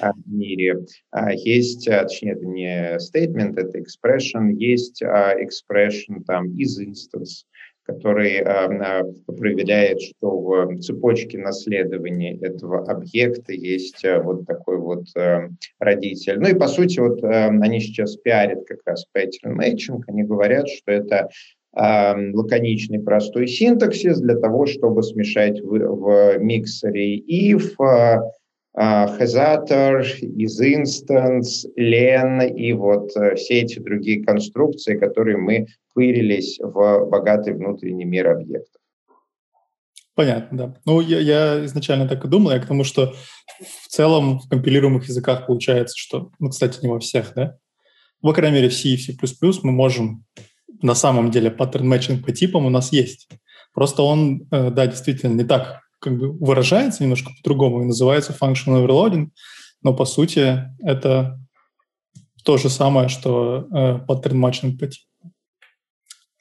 а, мире. А, есть, точнее, это не statement, это expression, есть expression там из instance, который э, проверяет, что в цепочке наследования этого объекта есть э, вот такой вот э, родитель. Ну и по сути вот они сейчас пиарят как раз pattern matching, они говорят, что это лаконичный простой синтаксис для того, чтобы смешать в, в миксере if, Hesator, из instance, len и вот все эти другие конструкции, которые мы пырились в богатый внутренний мир объектов. Понятно, да. Ну, я, я изначально так и думал, я к тому, что в целом в компилируемых языках получается, что, ну, кстати, не во всех, да, по крайней мере, в C и C++ мы можем на самом деле pattern matching по типам у нас есть. Просто он, э, да, действительно не так как бы выражается немножко по-другому и называется functional overloading, но по сути это то же самое, что э, pattern matching по типу.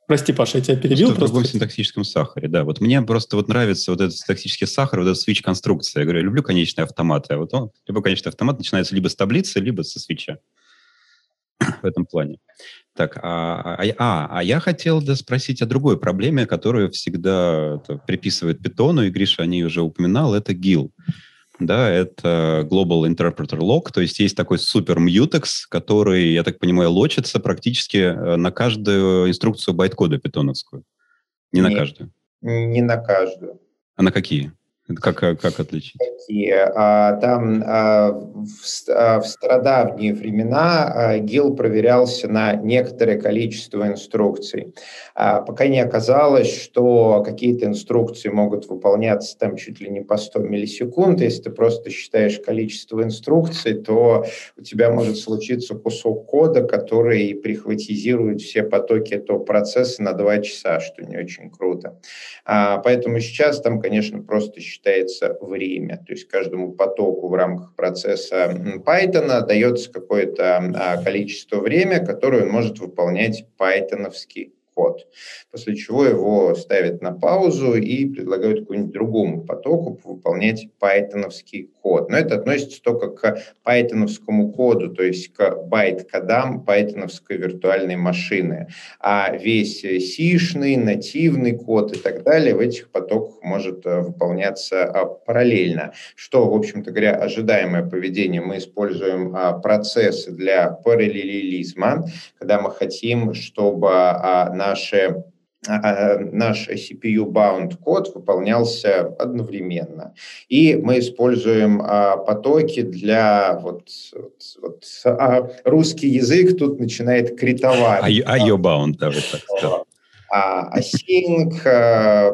Прости, Паша, я тебя перебил. Просто, просто в другом синтаксическом сахаре, да. Вот мне просто вот нравится вот этот синтаксический сахар, вот эта switch-конструкция. Я говорю, я люблю конечные автоматы. А вот он, любой конечный автомат начинается либо с таблицы, либо со switch а. в этом плане. Так, а, а, а, а я хотел да, спросить о другой проблеме, которую всегда это, приписывает питону, и Гриша о ней уже упоминал, это GIL да, это Global Interpreter Lock, то есть есть такой супер mutex, который, я так понимаю, лочится практически э, на каждую инструкцию байткода питоновскую. Не на каждую. Не на каждую. А на какие? Как, как отличить? А, там а, в, а, в стародавние времена ГИЛ проверялся на некоторое количество инструкций. Пока не оказалось, что какие-то инструкции могут выполняться там чуть ли не по 100 миллисекунд. Если ты просто считаешь количество инструкций, то у тебя может случиться кусок кода, который прихватизирует все потоки этого процесса на 2 часа, что не очень круто. Поэтому сейчас там, конечно, просто считается время. То есть каждому потоку в рамках процесса Python дается какое-то а, количество время, которое он может выполнять пайтоновский код, после чего его ставят на паузу и предлагают какому-нибудь другому потоку выполнять пайтоновский код. Но это относится только к пайтоновскому коду, то есть к байт-кодам пайтоновской виртуальной машины. А весь сишный, нативный код и так далее в этих потоках может э, выполняться а, параллельно, что, в общем-то говоря, ожидаемое поведение. Мы используем а, процессы для параллелизма, когда мы хотим, чтобы а, наши а, а, наш CPU-bound код выполнялся одновременно. И мы используем а, потоки для... Вот, вот, вот а, русский язык тут начинает критовать. IO-bound, да, вы так сказали. Async,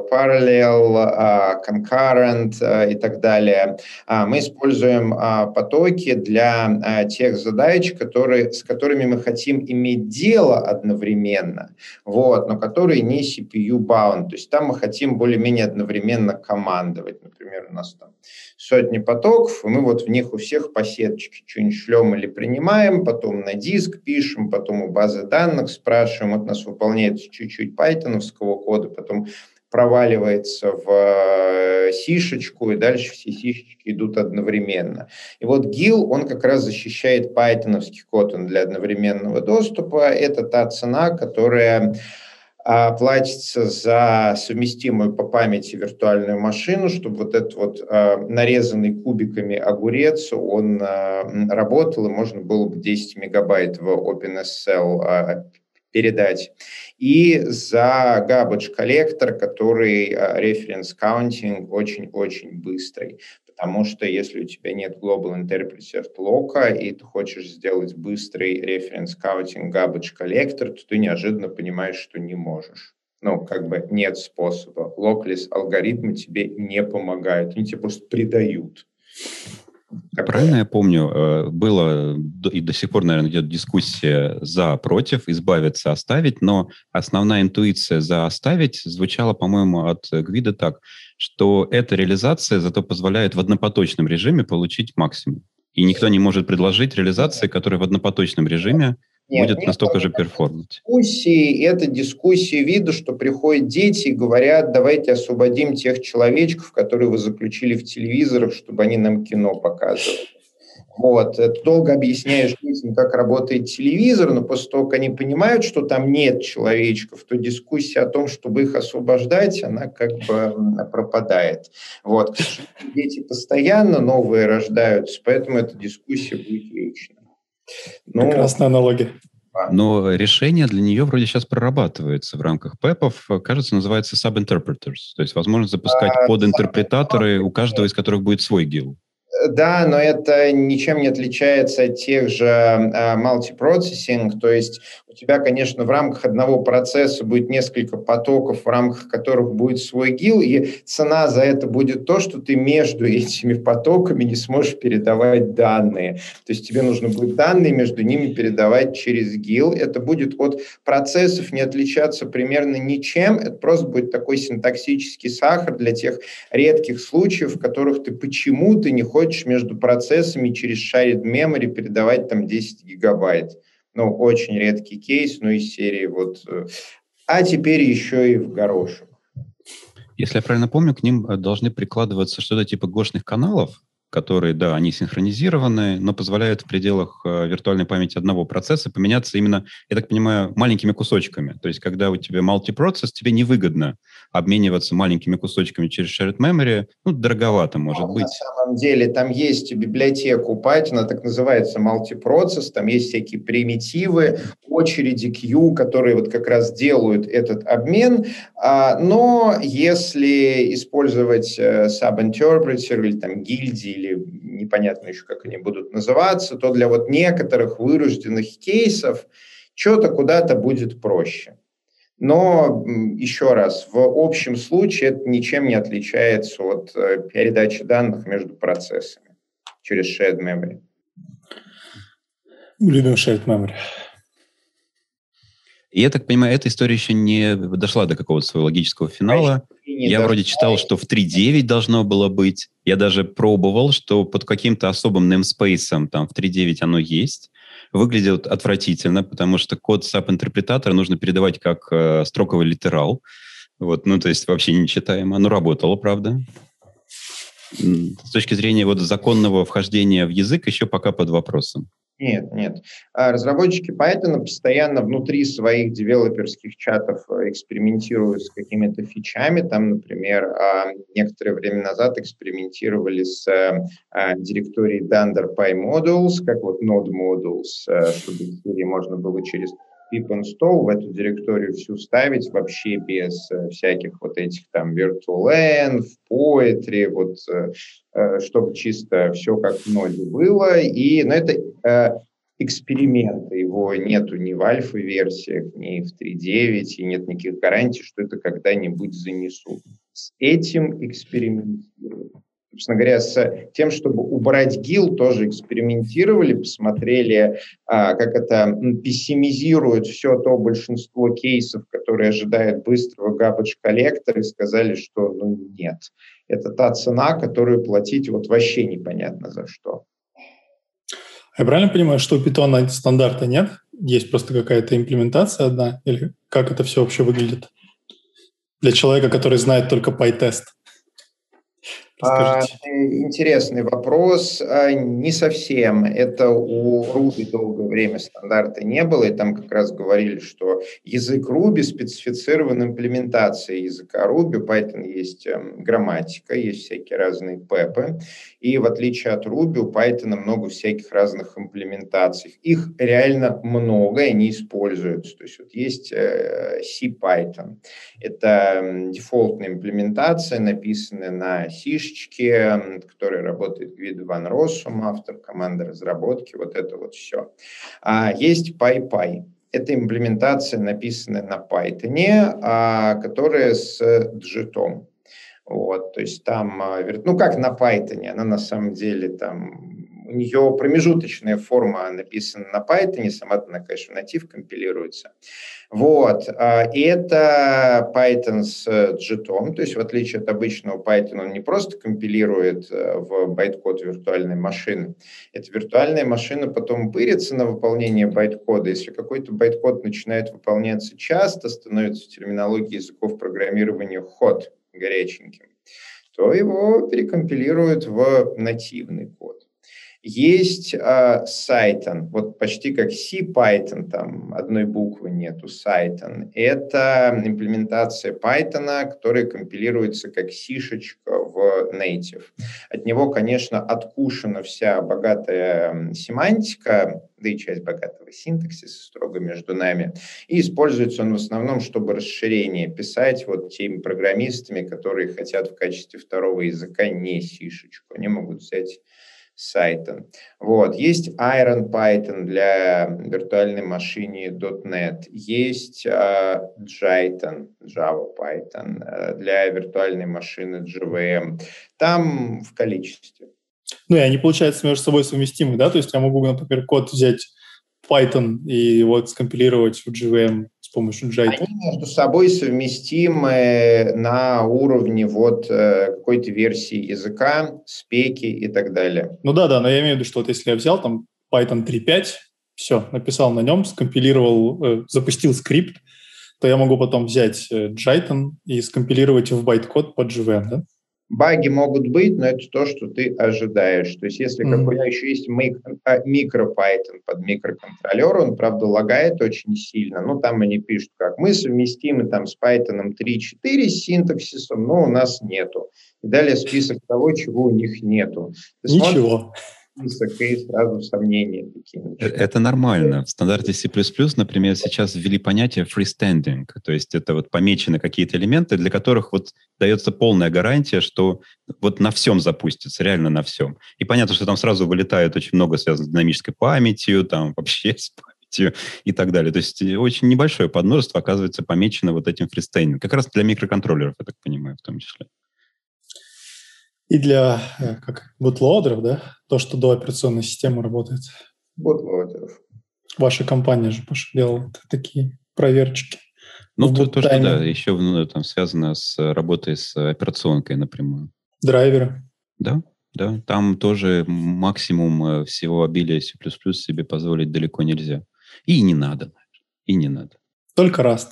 parallel, concurrent и так далее. Мы используем потоки для тех задач, которые, с которыми мы хотим иметь дело одновременно, вот, но которые не CPU-bound. То есть там мы хотим более-менее одновременно командовать. Например, у нас там сотни потоков, и мы вот в них у всех по сеточке что-нибудь шлем или принимаем, потом на диск пишем, потом у базы данных спрашиваем, вот нас выполняет чуть-чуть пайтоновского кода, потом проваливается в э, сишечку, и дальше все сишечки идут одновременно. И вот GIL, он как раз защищает пайтоновский код он для одновременного доступа. Это та цена, которая а, платится за совместимую по памяти виртуальную машину, чтобы вот этот вот а, нарезанный кубиками огурец, он а, работал, и можно было бы 10 мегабайт в OpenSL передать. И за garbage коллектор, который reference counting очень-очень быстрый. Потому что если у тебя нет Global Interpreter лока, и ты хочешь сделать быстрый reference counting garbage коллектор, то ты неожиданно понимаешь, что не можешь. Ну, как бы нет способа. Lockless алгоритмы тебе не помогают, они тебе просто придают. Правильно я помню, э, было и до сих пор, наверное, идет дискуссия за, против, избавиться, оставить, но основная интуиция за оставить звучала, по-моему, от Гвида так, что эта реализация зато позволяет в однопоточном режиме получить максимум. И никто не может предложить реализации, которая в однопоточном режиме нет, будет нет, настолько же перформать. Дискуссии, это дискуссии вида, что приходят дети и говорят, давайте освободим тех человечков, которые вы заключили в телевизорах, чтобы они нам кино показывали. Вот. Ты долго объясняешь детям, как работает телевизор, но после того, как они понимают, что там нет человечков, то дискуссия о том, чтобы их освобождать, она как бы пропадает. Вот. Дети постоянно новые рождаются, поэтому эта дискуссия будет вечна. Ну, Прекрасная аналогия. Но решение для нее вроде сейчас прорабатывается в рамках ПЭПов. Кажется, называется sub-interpreters. То есть возможность запускать а, подинтерпретаторы, у каждого из которых будет свой гил. Да, но это ничем не отличается от тех же uh, multiprocessing, то есть у тебя, конечно, в рамках одного процесса будет несколько потоков, в рамках которых будет свой гил, и цена за это будет то, что ты между этими потоками не сможешь передавать данные. То есть тебе нужно будет данные между ними передавать через гил. Это будет от процессов не отличаться примерно ничем. Это просто будет такой синтаксический сахар для тех редких случаев, в которых ты почему-то не хочешь между процессами через shared memory передавать там 10 гигабайт ну, очень редкий кейс, ну, из серии вот, э, а теперь еще и в горошек. Если я правильно помню, к ним э, должны прикладываться что-то типа гошных каналов, которые, да, они синхронизированы, но позволяют в пределах э, виртуальной памяти одного процесса поменяться именно, я так понимаю, маленькими кусочками. То есть, когда у тебя мультипроцесс, тебе невыгодно обмениваться маленькими кусочками через shared memory, ну, дороговато, может ну, быть. На самом деле, там есть библиотека у Python, так называется мультипроцесс, там есть всякие примитивы, очереди queue, которые вот как раз делают этот обмен, а, но если использовать э, sub-interpreter или там гильдии или непонятно еще, как они будут называться, то для вот некоторых вырожденных кейсов что-то куда-то будет проще. Но еще раз, в общем случае это ничем не отличается от э, передачи данных между процессами через shared memory. Любим shared memory. И я так понимаю, эта история еще не дошла до какого-то своего логического финала. Я дошла. вроде читал, что в 3.9 должно было быть. Я даже пробовал, что под каким-то особым namespace там в 3.9 оно есть выглядит отвратительно, потому что код SAP-интерпретатора нужно передавать как э, строковый литерал. Вот, ну, то есть вообще нечитаемо. но работало, правда. С точки зрения вот законного вхождения в язык еще пока под вопросом. Нет, нет. А разработчики Python постоянно внутри своих девелоперских чатов э, экспериментируют с какими-то фичами. Там, например, а, некоторое время назад экспериментировали с э, а, директорией Dunder Modules, как вот Node Modules, э, чтобы можно было через pip install в эту директорию всю ставить вообще без э, всяких вот этих там virtualenv, poetry, вот э, э, чтобы чисто все как в ноде было. И, но это эксперимента. Его нету ни в альфа-версиях, ни в 3.9, и нет никаких гарантий, что это когда-нибудь занесут. С этим экспериментируют. Собственно говоря, с тем, чтобы убрать ГИЛ, тоже экспериментировали, посмотрели, а, как это пессимизирует все то большинство кейсов, которые ожидают быстрого garbage коллектора, и сказали, что ну, нет. Это та цена, которую платить вот вообще непонятно за что. Я правильно понимаю, что у Python стандарта нет? Есть просто какая-то имплементация одна? Или как это все вообще выглядит? Для человека, который знает только PyTest. А, интересный вопрос. А, не совсем. Это у Ruby долгое время стандарта не было, и там как раз говорили, что язык Ruby специфицирован имплементацией языка Ruby. Python есть эм, грамматика, есть всякие разные пепы, и в отличие от Ruby у Python много всяких разных имплементаций. Их реально много, и они используются. То есть вот есть э, C-Python. Это дефолтная имплементация, написанная на C книжечки, который работает Гвиdo Ван Россум, автор команды разработки, вот это вот все. А есть PyPy. Это имплементация, написанная на Python, а, которая с джитом. Вот, то есть там, а, ну как на Python, она на самом деле там у нее промежуточная форма написана на Python, сама она, конечно, натив компилируется. Вот. А, и это Python с JIT, то есть в отличие от обычного Python, он не просто компилирует э, в байткод виртуальной машины. Эта виртуальная машина потом пырится на выполнение байткода. Если какой-то байткод начинает выполняться часто, становится в терминологии языков программирования hot, горяченьким, то его перекомпилируют в нативный код. Есть э, Cython, вот почти как CPython, там одной буквы нету, Cython. Это имплементация Python, которая компилируется как сишечка в native. От него, конечно, откушена вся богатая семантика, да и часть богатого синтаксиса строго между нами. И используется он в основном, чтобы расширение писать вот теми программистами, которые хотят в качестве второго языка не сишечку. Они могут взять Python. Вот. Есть Iron Python для виртуальной машины .NET. Есть uh, Jython, Java Python uh, для виртуальной машины JVM. Там в количестве. Ну и они, получается, между собой совместимы, да? То есть я могу, например, код взять Python и вот скомпилировать в JVM с помощью Jython? Они между собой совместимы на уровне вот э, какой-то версии языка, спеки и так далее. Ну да, да, но я имею в виду, что вот если я взял там Python 3.5, все, написал на нем, скомпилировал, э, запустил скрипт, то я могу потом взять э, Jython и скомпилировать в байткод под JVM, да? Баги могут быть, но это то, что ты ожидаешь. То есть если mm-hmm. какой-то еще есть а, микро-Python под микроконтроллер, он, правда, лагает очень сильно. Ну, там они пишут, как мы совместимы там с Python 3.4 с синтаксисом, но у нас нету. И далее список того, чего у них нету. Ты Ничего. Смотришь, список, и сразу сомнения такие. Э, это нормально. В стандарте C++, например, сейчас ввели понятие freestanding, то есть это вот помечены какие-то элементы, для которых вот дается полная гарантия, что вот на всем запустится, реально на всем. И понятно, что там сразу вылетает очень много связано с динамической памятью, там вообще с памятью и так далее. То есть э, очень небольшое подмножество оказывается помечено вот этим фристейнингом. Как раз для микроконтроллеров, я так понимаю, в том числе. И для э, как, бутлоадеров, да? То, что до операционной системы работает. Бутлоадеров. Ваша компания же, Паша, делала такие проверочки. Ну, то, тоже, да, еще ну, там связано с работой с операционкой напрямую. Драйверы. Да, да. Там тоже максимум э, всего обилия C++ себе позволить далеко нельзя. И не надо. И не надо. Только Rust.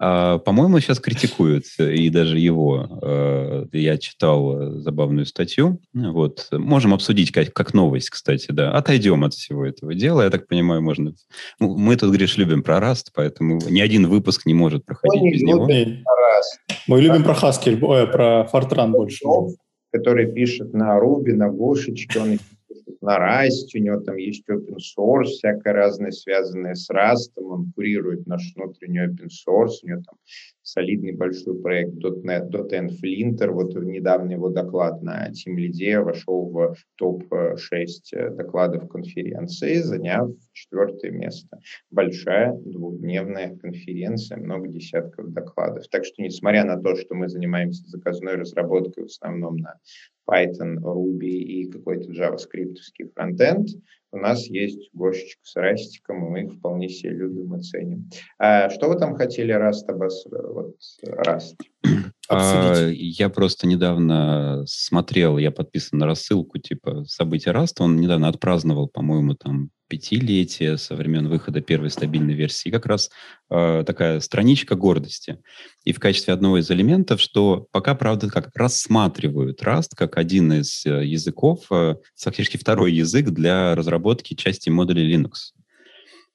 А, по-моему, сейчас критикуют, и даже его. Э, я читал э, забавную статью. Вот. Можем обсудить как, как новость, кстати, да. Отойдем от всего этого дела. Я так понимаю, можно... Ну, мы тут, Гриш, любим про Rust, поэтому ни один выпуск не может проходить без него. Мы любим про Haskell, ой, про Fortran больше. Который пишет на Ruby, на Гошечке, он на Rust, у него там есть open source, всякое разное, связанное с Rust, он курирует наш внутренний open source, у него там солидный большой проект .NET, .NET Flinter, вот недавно его доклад на Team Lead вошел в топ-6 докладов конференции, заняв четвертое место. Большая двухдневная конференция, много десятков докладов. Так что, несмотря на то, что мы занимаемся заказной разработкой в основном на Python, Ruby и какой-то JavaScript фронтенд, у нас есть Гошечка с Растиком, и мы их вполне себе любим и ценим. А что вы там хотели Rust обос... вот, Rust? А, я просто недавно смотрел, я подписан на рассылку типа события Rust а, он недавно отпраздновал, по-моему, там пятилетие со времен выхода первой стабильной версии. Как раз э, такая страничка гордости. И в качестве одного из элементов, что пока, правда, как рассматривают Rust как один из э, языков, э, фактически второй язык для разработки части модулей Linux.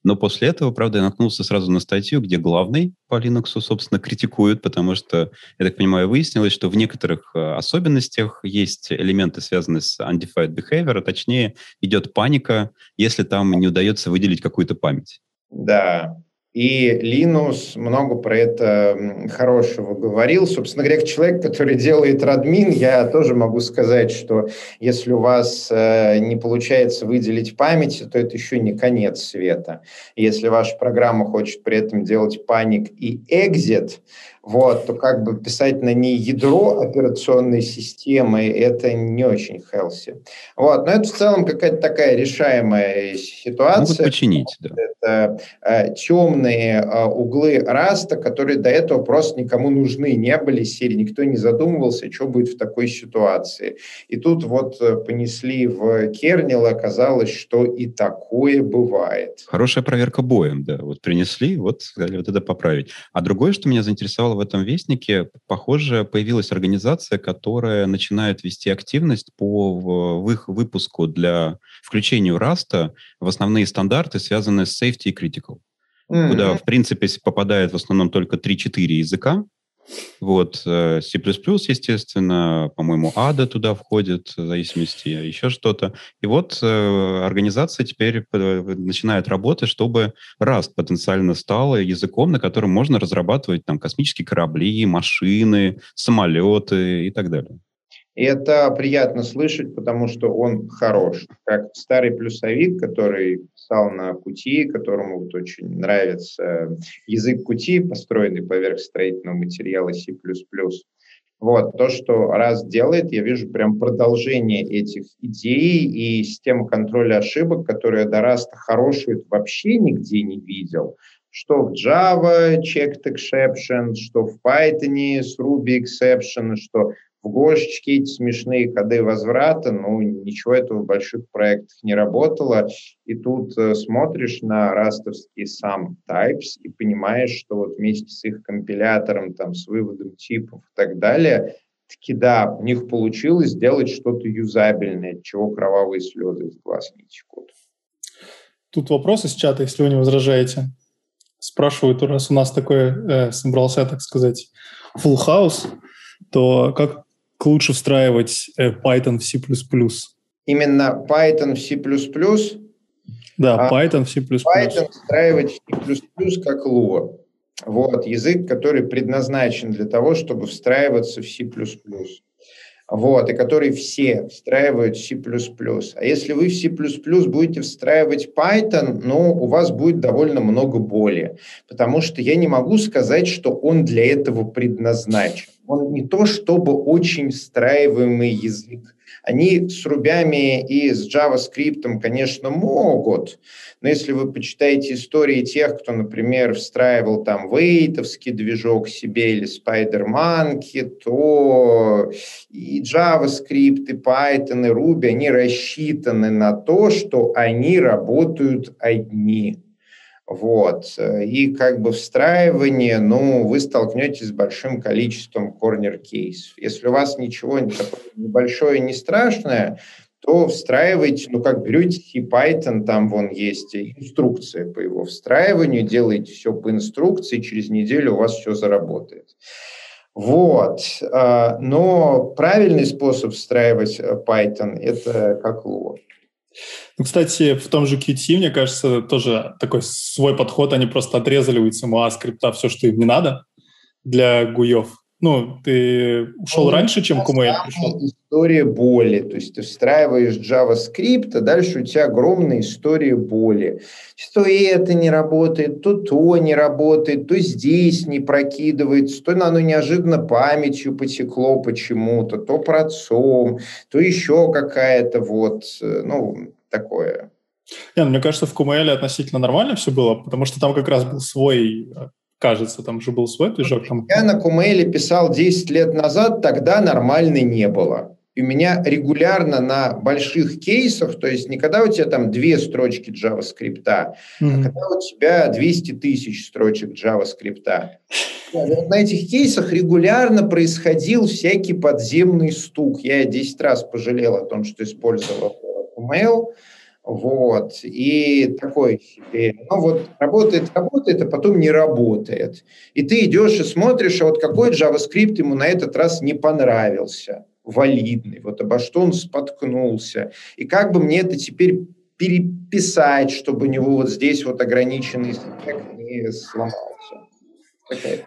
Но после этого, правда, я наткнулся сразу на статью, где главный по Linux, собственно, критикуют, потому что, я так понимаю, выяснилось, что в некоторых э, особенностях есть элементы, связанные с undefined behavior, а точнее идет паника, если там не удается выделить какую-то память. Да, и Линус много про это хорошего говорил. Собственно говоря, человек, который делает радмин, я тоже могу сказать, что если у вас э, не получается выделить память, то это еще не конец света. Если ваша программа хочет при этом делать паник и экзит, вот, то как бы писать на ней ядро операционной системы, это не очень healthy. Вот, но это в целом какая-то такая решаемая ситуация. Могут починить, да. Это э, темные э, углы раста, которые до этого просто никому нужны не были, серии никто не задумывался, что будет в такой ситуации. И тут вот э, понесли в кернел, оказалось, что и такое бывает. Хорошая проверка боем, да. Вот принесли, вот сказали, вот это поправить. А другое, что меня заинтересовало в этом вестнике, похоже, появилась организация, которая начинает вести активность по в их выпуску для включения Раста в основные стандарты, связанные с safety и critical. Mm-hmm. Куда, в принципе, попадает в основном только 3-4 языка, вот, э, C++, естественно, по-моему, ADA туда входит, в зависимости, еще что-то. И вот э, организация теперь начинает работать, чтобы Rust потенциально стал языком, на котором можно разрабатывать там космические корабли, машины, самолеты и так далее. И это приятно слышать, потому что он хорош. Как старый плюсовик, который писал на Qt, которому вот очень нравится язык Qt, построенный поверх строительного материала C++. Вот, то, что раз делает, я вижу прям продолжение этих идей и система контроля ошибок, которую до Раста хорошую вообще нигде не видел. Что в Java checked exception, что в Python с Ruby exception, что в Гошечке эти смешные коды возврата, ну, ничего этого в больших проектах не работало. И тут э, смотришь на растовские сам types и понимаешь, что вот вместе с их компилятором, там, с выводом типов и так далее, таки да, у них получилось сделать что-то юзабельное, чего кровавые слезы из глаз не текут. Тут вопрос из чата, если вы не возражаете. Спрашивают, раз у нас такой э, собрался, так сказать, full house, то как лучше встраивать э, Python в C++? Именно Python в C++? Да, а Python в C++. Python встраивать в C++ как Lua. Вот, язык, который предназначен для того, чтобы встраиваться в C++ вот, и который все встраивают C++. А если вы в C++ будете встраивать Python, ну, у вас будет довольно много боли, потому что я не могу сказать, что он для этого предназначен. Он не то чтобы очень встраиваемый язык. Они с рубями и с JavaScript, конечно, могут, но если вы почитаете истории тех, кто, например, встраивал там вейтовский движок себе или Spider-Monkey, то и JavaScript, и Python, и Ruby, они рассчитаны на то, что они работают одни. Вот. И как бы встраивание, ну, вы столкнетесь с большим количеством корнер-кейсов. Если у вас ничего небольшое не страшное, то встраивайте, ну, как берете C Python, там вон есть инструкция по его встраиванию, делаете все по инструкции, через неделю у вас все заработает. Вот. А, но правильный способ встраивать э, Python – это как Lua. Ну, кстати, в том же Qt, мне кажется, тоже такой свой подход. Они просто отрезали у CMA скрипта все, что им не надо для гуев. Ну, ты ушел ну, раньше, чем Kumail пришел? История боли. То есть ты встраиваешь JavaScript, а дальше у тебя огромная история боли. То это не работает, то то не работает, то здесь не прокидывается, то оно неожиданно памятью потекло почему-то, то процом, то еще какая-то вот, э, ну, такое. Не, ну, мне кажется, в QML относительно нормально все было, потому что там как раз был свой кажется, там же был свой движок. Там... Я на Кумейле писал 10 лет назад, тогда нормально не было. И у меня регулярно на больших кейсах, то есть не когда у тебя там две строчки JavaScript, mm-hmm. а когда у тебя 200 тысяч строчек JavaScript. На этих кейсах регулярно происходил всякий подземный стук. Я 10 раз пожалел о том, что использовал Kumail. Вот, и такой себе, ну вот работает, работает, а потом не работает. И ты идешь и смотришь, а вот какой JavaScript ему на этот раз не понравился, валидный, вот обо что он споткнулся. И как бы мне это теперь переписать, чтобы у него вот здесь вот ограниченный не сломался. Такая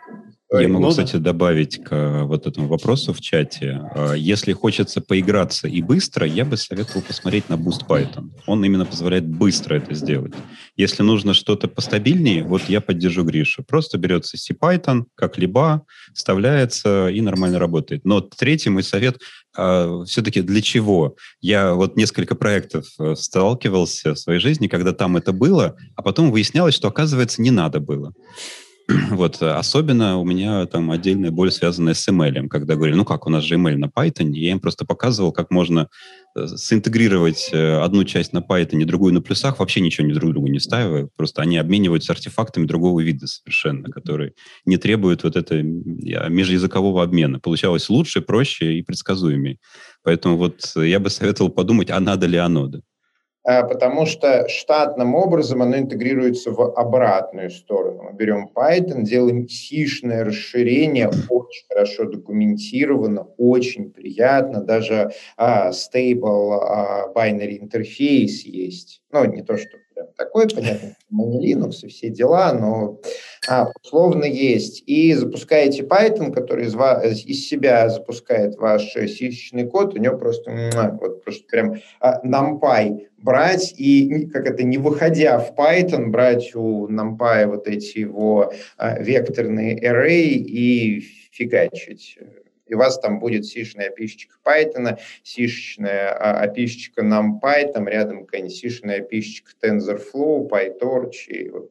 я могу, кстати, добавить к э, вот этому вопросу в чате. Э, если хочется поиграться и быстро, я бы советовал посмотреть на Boost Python. Он именно позволяет быстро это сделать. Если нужно что-то постабильнее, вот я поддержу Гришу. Просто берется C-Python, как либо, вставляется и нормально работает. Но третий мой совет э, все-таки для чего? Я вот несколько проектов сталкивался в своей жизни, когда там это было, а потом выяснялось, что, оказывается, не надо было. Вот, особенно у меня там отдельная боль, связанная с ML, когда говорили, ну как, у нас же ML на Python, я им просто показывал, как можно э, синтегрировать э, одну часть на Python, другую на плюсах, вообще ничего ни друг другу не ставя, просто они обмениваются артефактами другого вида совершенно, которые не требуют вот этого межязыкового обмена. Получалось лучше, проще и предсказуемее. Поэтому вот я бы советовал подумать, а надо ли оно, да? А, потому что штатным образом оно интегрируется в обратную сторону. Мы берем Python, делаем сишное расширение, очень хорошо документировано, очень приятно, даже а, stable а, binary интерфейс есть. Ну, не то, что прям такой, понятно, не Linux и все дела, но а, условно есть. И запускаете Python, который из, вас, из себя запускает ваш сисечный код, у него просто, вот просто прям а, NumPy брать и, как это, не выходя в Python, брать у NumPy вот эти его а, векторные array и фигачить и у вас там будет сишная опишечка Python, сишечная а, опишечка NumPy, там рядом какая-нибудь сишная опишечка TensorFlow, PyTorch, и вот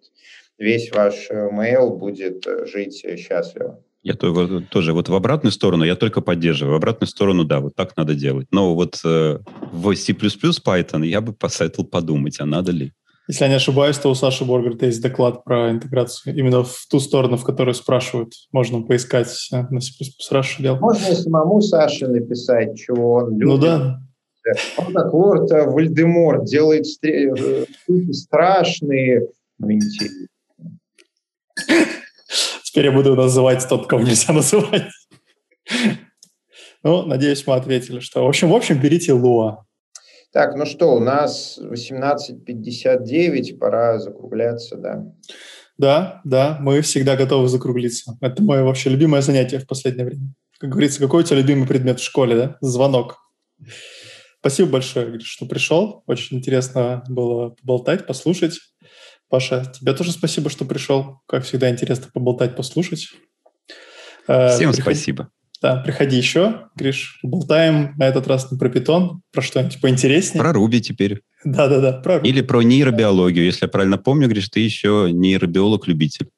весь ваш э, mail будет э, жить счастливо. Я то, тоже вот в обратную сторону я только поддерживаю. В обратную сторону, да, вот так надо делать. Но вот э, в C++ Python я бы посоветовал подумать, а надо ли. Если я не ошибаюсь, то у Саши Боргарта есть доклад про интеграцию именно в ту сторону, в которую спрашивают. Можно поискать э, на C++ Rush делал. Можно и самому Саше написать, чего он любит. Ну да. Он как лорд э, Вальдемор делает штуки э, страшные, но интересные. Теперь я буду называть тот, кого нельзя называть. Ну, надеюсь, мы ответили, что... В общем, в общем, берите Луа. Так, ну что, у нас 18.59, пора закругляться, да? Да, да, мы всегда готовы закруглиться. Это мое вообще любимое занятие в последнее время. Как говорится, какой у тебя любимый предмет в школе, да? Звонок. Спасибо большое, что пришел. Очень интересно было поболтать, послушать. Паша, тебе тоже спасибо, что пришел. Как всегда, интересно поболтать, послушать. Э, Всем Приход... спасибо. Да, приходи еще, Гриш. Болтаем на этот раз не про питон, про что-нибудь поинтереснее. Про Руби теперь. Да-да-да, про Руби. Или про нейробиологию. Если я правильно помню, Гриш, ты еще нейробиолог-любитель.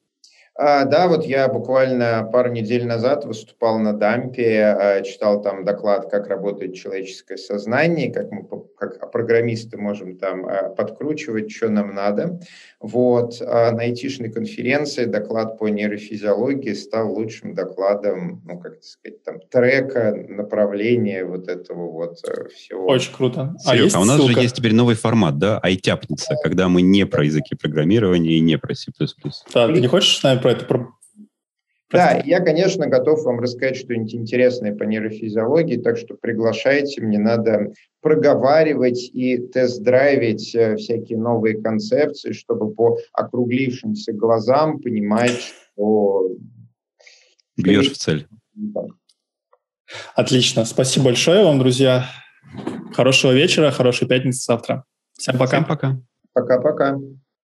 А, да, вот я буквально пару недель назад выступал на Дампе, а, читал там доклад, как работает человеческое сознание, как мы, как программисты, можем там а, подкручивать, что нам надо. Вот, а на айтишной конференции доклад по нейрофизиологии стал лучшим докладом, ну, как сказать, там, трека, направления вот этого вот э, всего. Очень круто. А, Серег, а у нас ссылка? же есть теперь новый формат, да, айтяпница, когда мы не про языки программирования и не про C++. Да, ты не хочешь с нами про это Да, я, конечно, готов вам рассказать что-нибудь интересное по нейрофизиологии, так что приглашайте, мне надо проговаривать и тест-драйвить э, всякие новые концепции, чтобы по округлившимся глазам понимать, что... Бьешь в цель. Отлично. Спасибо большое вам, друзья. Хорошего вечера, хорошей пятницы завтра. Всем пока. Всем пока. Пока-пока.